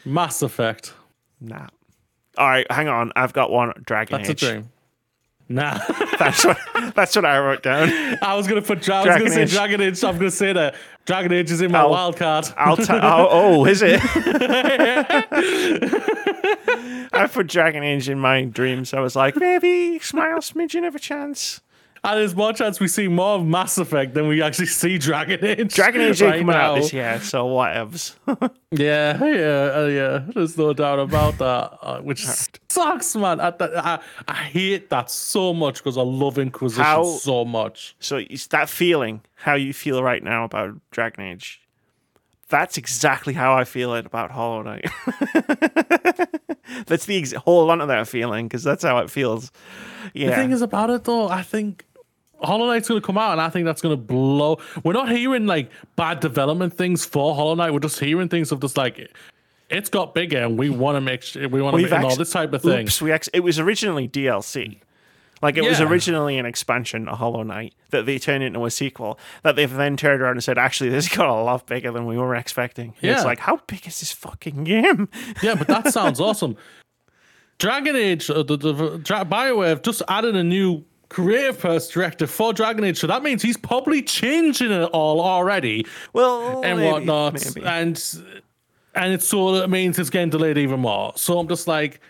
Mass Effect. Nah. All right, hang on. I've got one. Dragon That's Age. a dream. Nah, That's what that's what I wrote down. I was gonna put. I was Dragon gonna say Age. Dragon Age. I'm gonna say that Dragon Age is in my I'll- wild card. I'll t- oh, oh, is it? I put Dragon Age in my dreams. I was like, maybe smile smidgen of a chance. And there's more chance we see more of Mass Effect than we actually see Dragon Age. Dragon Age right coming out this year, so whatevs. Yeah, yeah, uh, yeah. There's no doubt about that. Uh, which sucks, man. I, I, I hate that so much because I love Inquisition How- so much. So it's that feeling, how you feel right now about Dragon Age. That's exactly how I feel it about Hollow Knight. that's the ex- hold on to that feeling because that's how it feels. Yeah, The thing is about it though, I think Hollow Knight's gonna come out, and I think that's gonna blow. We're not hearing like bad development things for Hollow Knight. We're just hearing things of just like it's got bigger, and we want to make sure we want to make all this type of thing. Oops, we ex- it was originally DLC. Like it was originally an expansion to Hollow Knight that they turned into a sequel that they've then turned around and said, actually, this got a lot bigger than we were expecting. And It's Yeah. like, how big is this fucking game? Yeah, but that sounds awesome. Dragon Age, uh, the, the Dra- Bioware have just added a new creative first director for Dragon Age, so that means he's probably changing it all already Well, and maybe, whatnot, maybe. and and it's so that means it's getting delayed even more. So I'm just like,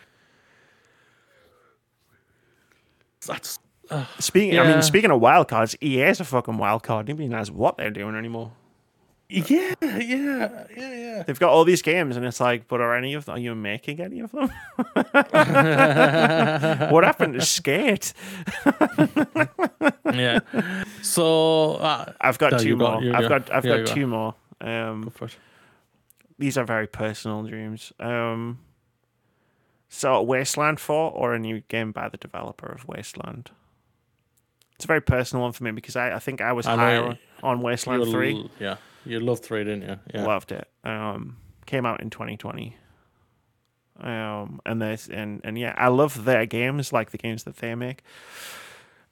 that's uh, Speaking, I mean, speaking of wild cards, EA is a fucking wild card. Nobody knows what they're doing anymore. Yeah, yeah, yeah, yeah. They've got all these games, and it's like, but are any of them? Are you making any of them? what happened to Skate? yeah. So uh, I've got No, two you got- more. I've go. got, I've Yeah, you got go. two more. Um, these are very personal dreams. Um, so Wasteland 4 or a new game by the developer of Wasteland. It's a very personal one for me because I, I think I was I higher on, on Wasteland 3. l- yeah, you loved three, didn't you? Yeah. Loved it. Um, came out in 2020. Um, and there's and and yeah, I love their games, like the games that they make.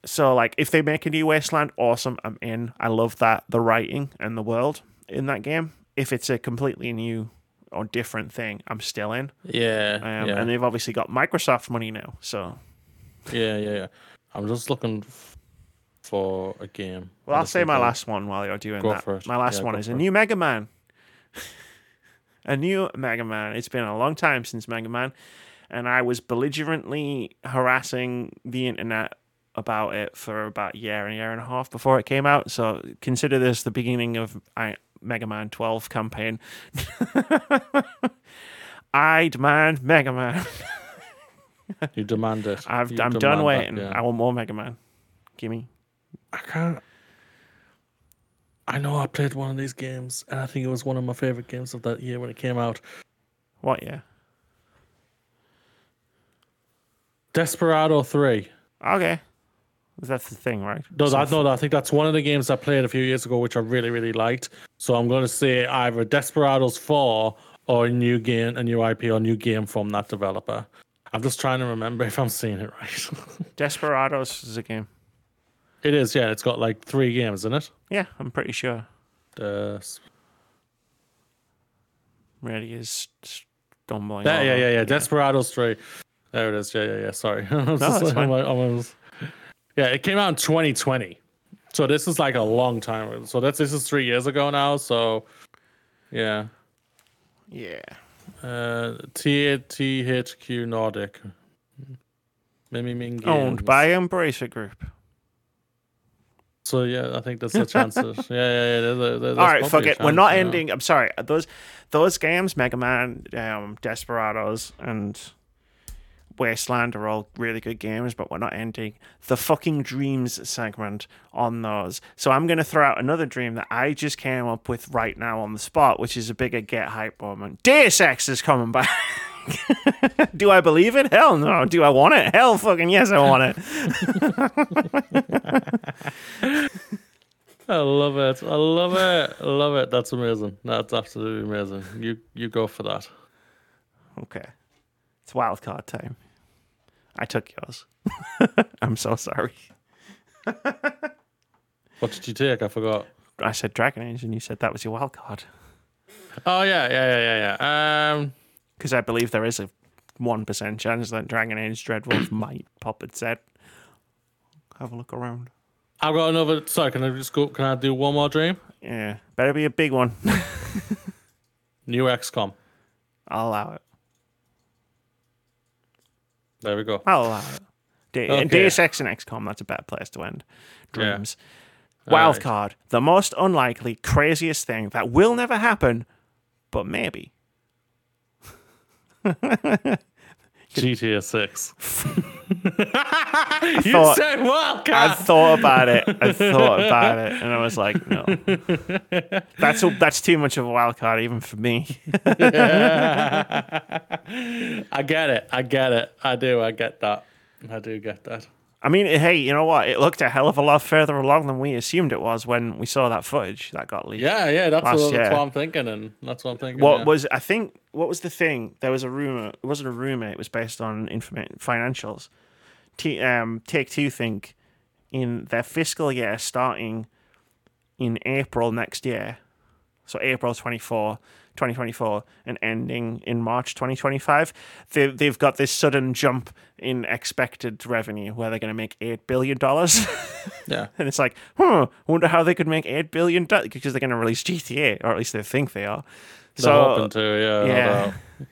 So like, if they make a new Wasteland, awesome, I'm in. I love that the writing and the world. in that game. If it's a completely new or different thing, I'm still in. Yeah, Um, yeah, And they've obviously got Microsoft money now, so yeah, yeah, yeah. I'm just looking for a game. Well, I'll say my last one while you're doing Go that. for it. My last Yeah, one is a new Mega Man. a new Mega Man. It's been a long time since Mega Man, and I was belligerently harassing the internet about it for about a year and a year and a half before it came out. So consider this the beginning of I, Mega Man 12 campaign. I demand Mega Man. You demand it. I've, You I'm demand done that, waiting. yeah. I want more Mega Man. Gimme. I can't. I know I played one of these games, and I think it was one of my favorite games of that year when it came out. What, yeah? Desperado Three. Okay. That's the thing, right? No, So that, I think that's one of the games I played a few years ago, which I really, really liked. So I'm going to say either Desperados 4 or a new game, a new IP or a new game from that developer. I'm just trying to remember if I'm saying it right. Desperados is a game. It is, yeah. It's got like three games, isn't it? Yeah, I'm pretty sure. Des- Really is stumbling. yeah, yeah, yeah, yeah. Desperados 3. There it is. Yeah, yeah, yeah. Sorry. No, that's like- fine. I was- yeah, it came out in 2020. So this is like a long time. ago. So that's this is three years ago now. So yeah. Yeah. Uh, THQ Nordic. Mimi Ming Owned by Embracer Group. So yeah, I think that's the chance. yeah, yeah, yeah. There's, a- there's All right, fuck it. We're not ending. I'm sorry. Those those games, Mega Man, um, Desperados, and Wasteland are all really good games, but we're not ending the fucking dreams segment on those. So I'm going to throw out another dream that I just came up with right now on the spot, which is a bigger get hype moment. Deus Ex is coming back. Do I believe it? Hell no. Do I want it? Hell fucking yes, I want it. I love it. I love it. I love it. That's amazing. That's absolutely amazing. You you go for that. Okay. It's wild card time. I took yours. I'm so sorry. What did you take? I forgot. I said Dragon Age, and you said that was your wild card. Oh yeah, yeah, yeah, yeah, yeah. Um, Because I believe there is a 1% chance that Dragon Age Dreadwolf might pop its head. Have a look around. I've got another. Sorry, can I just go? Can I do one more dream? Yeah. Better be a big one. New XCOM. I'll allow it. There we go. I'll allow it. De- uh, Okay. Deus Ex and XCOM, that's a better place to end. Dreams. Wild Alright. card. The most unlikely, craziest thing that will never happen, but maybe. GTA Six. you thought- said I thought about it. I thought about it, and I was like, no, that's that's too much of a wild card even for me. I get it. I get it. I do. I get that. I do get that. I mean, hey, you know what? It looked a hell of a lot further along than we assumed it was when we saw that footage that got leaked. Yeah, yeah. That's, what, that's what I'm thinking, and that's what I'm thinking. What yeah. was I think? What was the thing? There was a rumor. It wasn't a rumor. It was based on informa- financials. T- um, Take Two think in their fiscal year starting in April next year, so April 24, 2024, and ending in March 2025, they, they've got this sudden jump in expected revenue where they're going to make $8 billion. Yeah. and it's like, huh, wonder how they could make $8 billion because they're going to release GTA, or at least they think they are. They're hoping to. Yeah. yeah.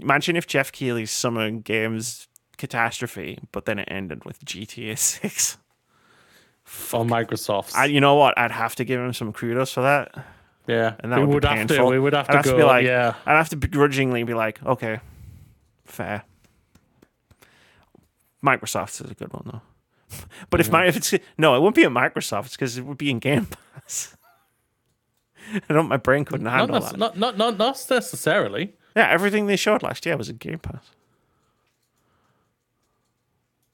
Imagine if Geoff Keighley's Summer Games catastrophe, but then it ended with GTA 6. On Microsoft. I, you know what? I'd have to give him some kudos for that. Yeah. And that we would, would be have painful. to. We would have to have go. to be like, yeah. I'd have to begrudgingly be like, okay, fair. Microsoft is a good one though. But if my if it's no, it wouldn't be at Microsoft. It's because it would be in Game Pass. I don't. My brain couldn't handle nec- that. not, not, not, not necessarily. yeah, everything they showed last year was in Game Pass.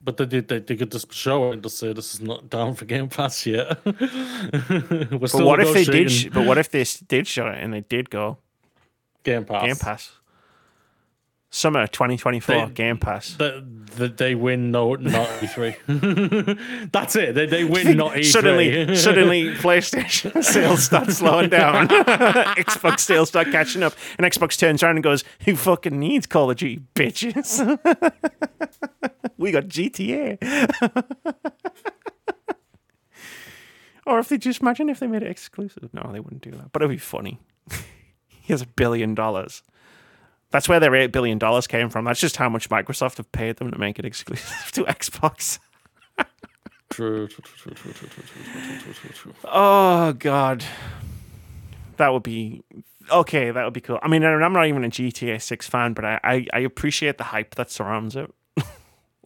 But they, did- they, they could just show it and just say this is not down for Game Pass yet. But what if they did? Sh- but what if they did show it and they did go Game Pass? Game Pass? Summer 2024 They- Game Pass. That that they win no not E3. That's it. They they win not E E3. suddenly, suddenly, PlayStation sales start slowing down. Xbox sales start catching up, and Xbox turns around and goes, "Who fucking needs Call of Duty, bitches? we got GTA. or if they just imagine if they made it exclusive. No, they wouldn't do that. But it'd be funny. he has a billion dollars. That's where their eight billion dollars came from. That's just how much Microsoft have paid them to make it exclusive to Xbox. true, true, true, oh God, that would be okay. That would be cool. I mean, I'm not even a GTA Six fan, but I, I, I appreciate the hype that surrounds it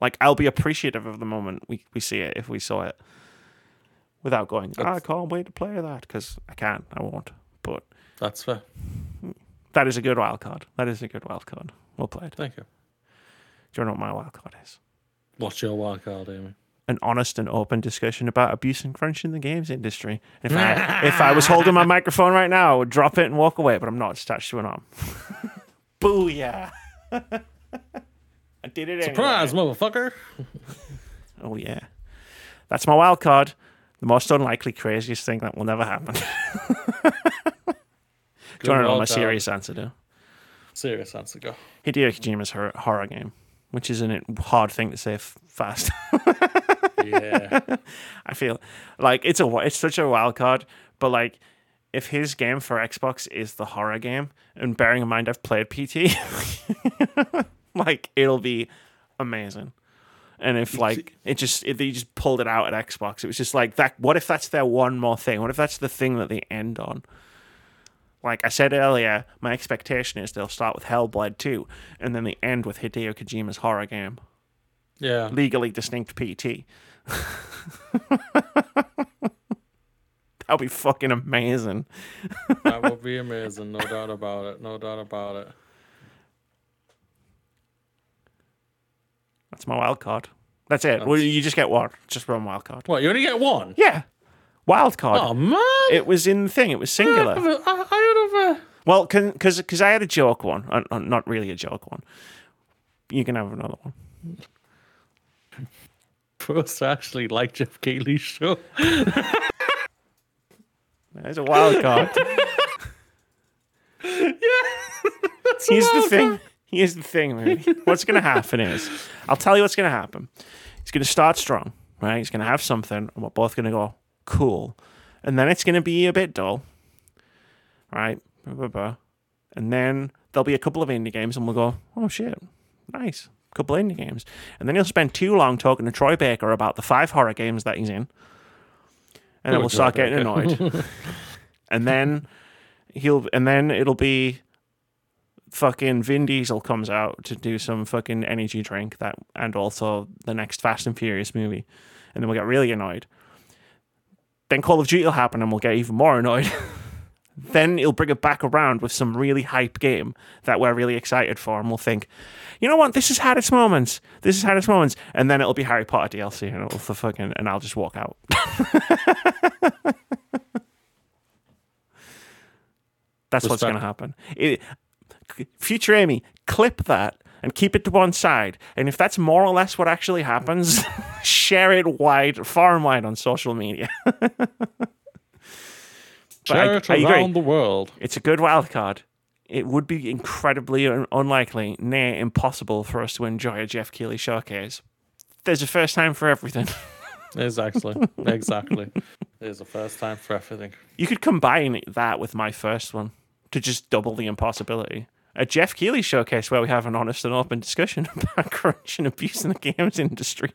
like, I'll be appreciative of the moment we, we see it if we saw it, without going. "Ah, I can't wait to play that because I can't. I won't. But That's fair. that is a good wild card. That is a good wild card. Well played. Thank you. Do you know what my wild card is? What's your wild card, Amy? an honest and open discussion about abuse and crunch in the games industry. If I if I was holding my microphone right now, I would drop it and walk away, but I'm not attached to an arm. Booyah! I did it Surprise, anyway. motherfucker. Oh yeah, that's my wild card. The most unlikely, craziest thing that will never happen. Do you want to know my serious answer? Do Serious answer, go. Hideo Kojima's hor- horror game, which is a hard thing to say f- fast. Yeah. I feel like it's a it's such a wild card, but like if his game for Xbox is the horror game, and bearing in mind I've played PT, like it'll be amazing. And if like it just if they just pulled it out at Xbox, it was just like that. What if that's their one more thing? What if that's the thing that they end on? Like I said earlier, my expectation is they'll start with Hellblade 2, and then they end with Hideo Kojima's horror game, Yeah. legally distinct PT. That'll be fucking amazing. That would be amazing. No doubt about it. No doubt about it. That's my wild card. That's it. Well, you just get one. Just one wild card. What, you only get one? Yeah. Wild card. Oh, man. It was in the thing. It was I singular. have a- I- I have a- Well, because because I had a joke one, uh, uh, not really a joke one. You can have another one. I actually like Geoff Keighley's show. There's a wild card. Yeah. Here's the thing. Here's the thing, man. What's going to happen is, I'll tell you what's going to happen. He's going to start strong, right? He's going to have something, and we're both going to go, cool. And then it's going to be a bit dull, right? Blah, blah, blah. And then there'll be a couple of indie games, and we'll go, oh shit, nice. Couple of indie games. And then he'll spend too long talking to Troy Baker about the five horror games that he's in. And then we'll start getting annoyed. and then he'll and then it'll be fucking Vin Diesel comes out to do some fucking energy drink that and also the next Fast and Furious movie. And then we'll get really annoyed. Then Call of Duty will happen and we'll get even more annoyed. then he'll bring it back around with some really hype game that we're really excited for and we'll think, you know what, this has had its moments. This has had its moments. And then it'll be Harry Potter DLC and it'll for fucking and I'll just walk out. That's what's going to happen. It, future Amy, clip that and keep it to one side. And if that's more or less what actually happens, share it wide, far and wide on social media. I- Share it I agree. around the world. It's a good wild card. It would be incredibly un- unlikely, nay, impossible for us to enjoy a Geoff Keighley showcase. There's a first time for everything. Exactly. exactly. There's a first time for everything. You could combine that with my first one to just double the impossibility. A Geoff Keighley showcase where we have an honest and open discussion about crunch and abuse in the games industry.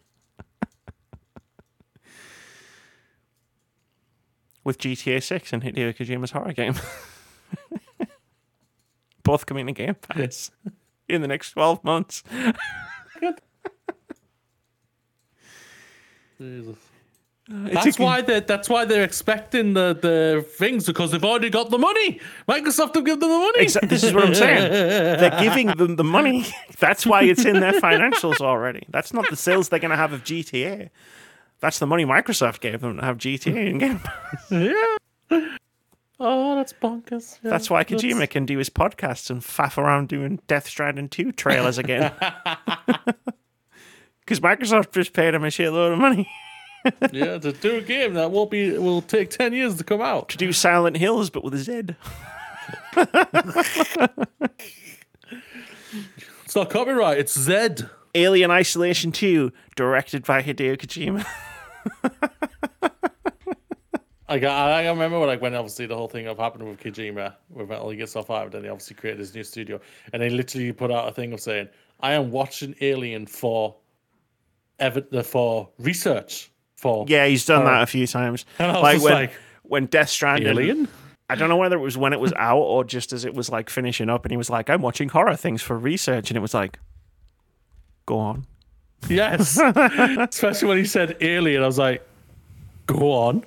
with GTA 6 and Hideo Kojima's horror game. Both coming to Game Pass in the next 12 months. Jesus. Uh, it's That's a- why they that's why they're expecting the, the things because they've already got the money. Microsoft have give them the money. Exa- this is what I'm saying. They're giving them the money. That's why it's in their financials already. That's not the sales they're going to have of GTA. That's the money Microsoft gave them to have GTA in Game Pass. yeah. Oh, that's bonkers. Yeah, That's why Kojima can do his podcasts and faff around doing Death Stranding 2 trailers again. Because Microsoft just paid him a shitload of money yeah, to do a game that won't be will take ten years to come out. to do Silent Hills, but with a Z. It's not copyright. It's Z. Alien Isolation 2, directed by Hideo Kojima. I, I remember when, like when obviously the whole thing of happened with Kojima with Metal Gear Solid Five, then he obviously created his new studio, and they literally put out a thing of saying, "I am watching Alien for, ev- for research for Yeah, he's done that oh. a few times. And I was like when, like, when Death Stranding. Alien." I don't know whether it was when it was out or just as it was like finishing up, and he was like, "I'm watching horror things for research," and it was like, "Go on." Yes, especially when he said Alien, I was like, "Go on."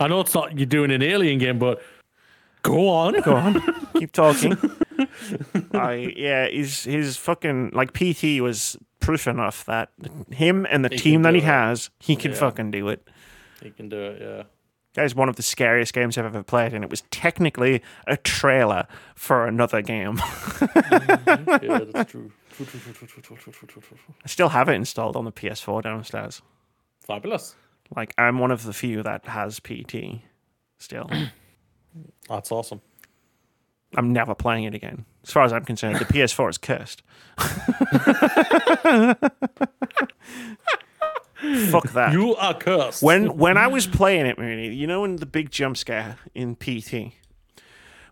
I know it's not you're doing an Alien game, but go on. Go on, keep talking. I yeah, his his fucking like PT was proof enough that him and the he team that he it. has, he can yeah. fucking do it. He can do it, yeah. That is one of the scariest games I've ever played, and it was technically a trailer for another game. mm-hmm. Yeah, that's true. I still have it installed on the PS4 downstairs. Fabulous. Like, I'm one of the few that has PT still. that's awesome. I'm never playing it again. As far as I'm concerned, the PS4 is cursed. Fuck that. You are cursed. when when I was playing it, Moody, you know, in the big jump scare in PT,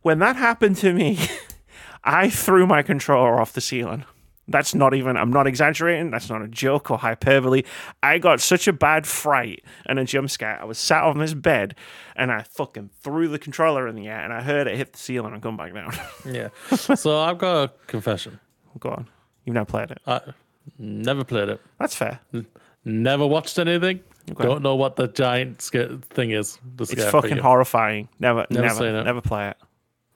when that happened to me, I threw my controller off the ceiling. That's not even. I'm not exaggerating. That's not a joke or hyperbole. I got such a bad fright and a jump scare. I was sat on this bed, and I fucking threw the controller in the air, and I heard it hit the ceiling and come back down. Yeah. So I've got a confession. Go on. You've not played it. I never played it. That's fair. Never watched anything. Don't know what the giant sca- thing is. It's fucking figure. horrifying. Never, Never never, seen it. never play it.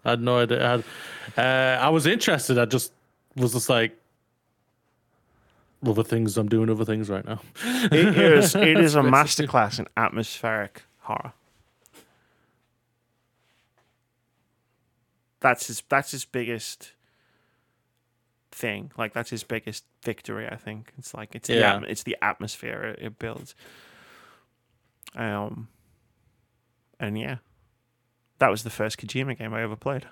I had no idea. I, had, uh, I was interested. I just was just like, other things. I'm doing other things right now. It is. It is a masterclass in atmospheric horror. That's his. That's his biggest thing. Like that's his biggest victory. I think it's like it's the Yeah. atm- it's the atmosphere it, it builds. Um. And yeah, that was the first Kojima game I ever played.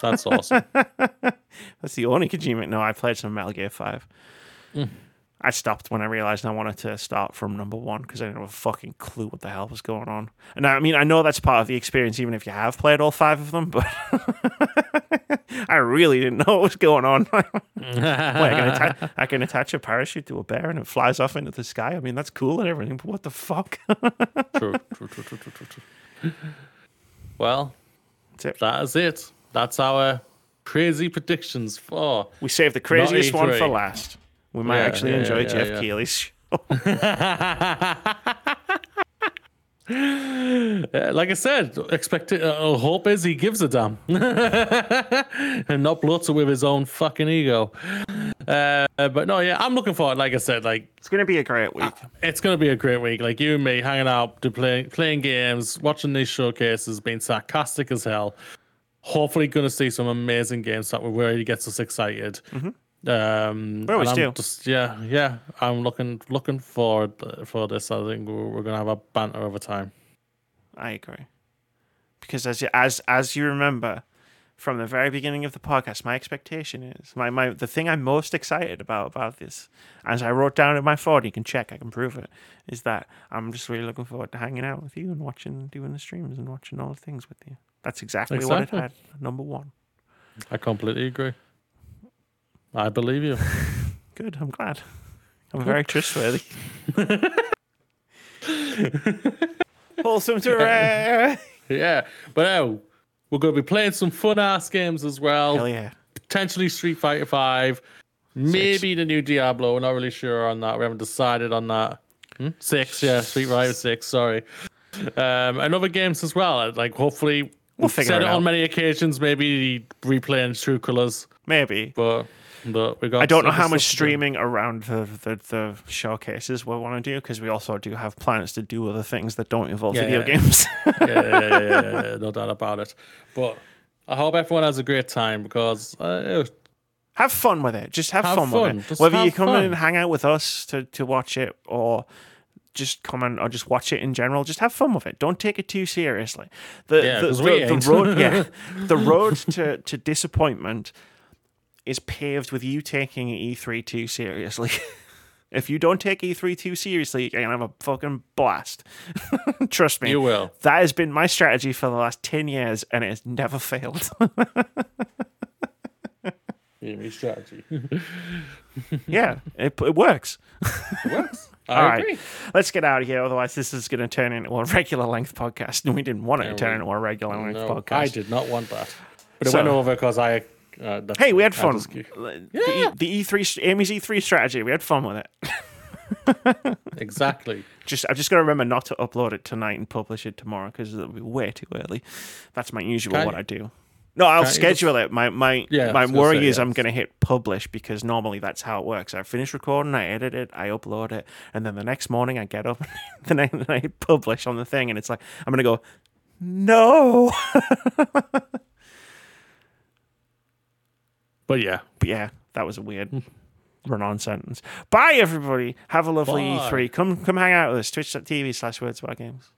That's awesome. That's the only Kojima. No, I played some Metal Gear Five. Mm. I stopped when I realized I wanted to start from number one because I didn't have a fucking clue what the hell was going on. And I mean, I know that's part of the experience, even if you have played all five of them. But I really didn't know what was going on. Wait, I can, atta- I can attach a parachute to a bear and it flies off into the sky. I mean, that's cool and everything, but what the fuck? true, true, true, true, true, true, true. Well, That's it. that is it. That's our crazy predictions for. We saved the craziest one for last. We might Yeah, actually yeah, enjoy yeah, Geoff. Keighley's show. Uh, like I said, expect it, uh, hope is he gives a damn and not bloats it with his own fucking ego. Uh, but no, yeah, I'm looking forward. Like I said, like It's going to be a great week. it's gonna be a great week. Like you and me hanging out, to playing playing games, watching these showcases, being sarcastic as hell. Hopefully, gonna see some amazing games that will really get us excited. Um, We always and do. Just, yeah, yeah. I'm looking looking forward for this. I think we're, we're gonna have a banter over time. I agree. Because as you, as as you remember from the very beginning of the podcast, my expectation is my, my the thing I'm most excited about about this, as I wrote down in my phone, you can check, I can prove it, is that I'm just really looking forward to hanging out with you and watching, doing the streams and watching all the things with you. That's exactly, Exactly. what it had. Number one. I completely agree. I believe you. Good. I'm glad. I'm very trustworthy. Wholesome to rare. yeah, but now we're gonna be playing some fun ass games as well. Hell yeah. potentially Street Fighter Five, maybe the new Diablo. We're not really sure on that. We haven't decided on that. Hmm? Six, yeah, Street Fighter Six. Sorry, um, and other games as well. Like hopefully, We'll figure said it it out. on many occasions. Maybe replaying True Colors, Maybe. but But we got. I don't know how much streaming around the, the, the showcases we want to do because we also do have plans to do other things that don't involve Yeah, video yeah. games. yeah, yeah, no doubt about it. But I hope everyone has a great time because uh, have fun with it. Just have, Have fun, fun. with it. Just Whether you come in fun. and hang out with us to, to watch it or just come in or just watch it in general, just have fun with it. Don't take it too seriously. The Yeah, the, the, the road yeah. The road to, to disappointment is paved with you taking E3 too seriously. if you don't take E3 too seriously, you're gonna have a fucking blast. Trust me. you will. That has been my strategy for the last 10 years and it has never failed. Amy strategy. yeah, it, it works. works. I All right. agree. Let's get out of here. Otherwise, this is going to turn into a regular length podcast. And we didn't want it to turn we- into a regular length No, podcast. I did not want that. But it So- went over because I. Uh, that's- Hey, we had fun. The, Yeah. E- the E3, Amy's E3 strategy, we had fun with it. exactly. Just, I'm just going to remember not to upload it tonight and publish it tomorrow because it'll be way too early. That's my usual Can't what you- I do. No, I'll can't you schedule it. My my Yeah, my worry say, is I'm going to hit publish because normally that's how it works. I finish recording, I edit it, I upload it, and then the next morning I get up and I, and I publish on the thing, and it's like I'm going to go, no. But yeah. But yeah, that was a weird run-on sentence. Bye, everybody. Have a lovely Bye. E3. Come come hang out with us. Twitch.tv slash words about games.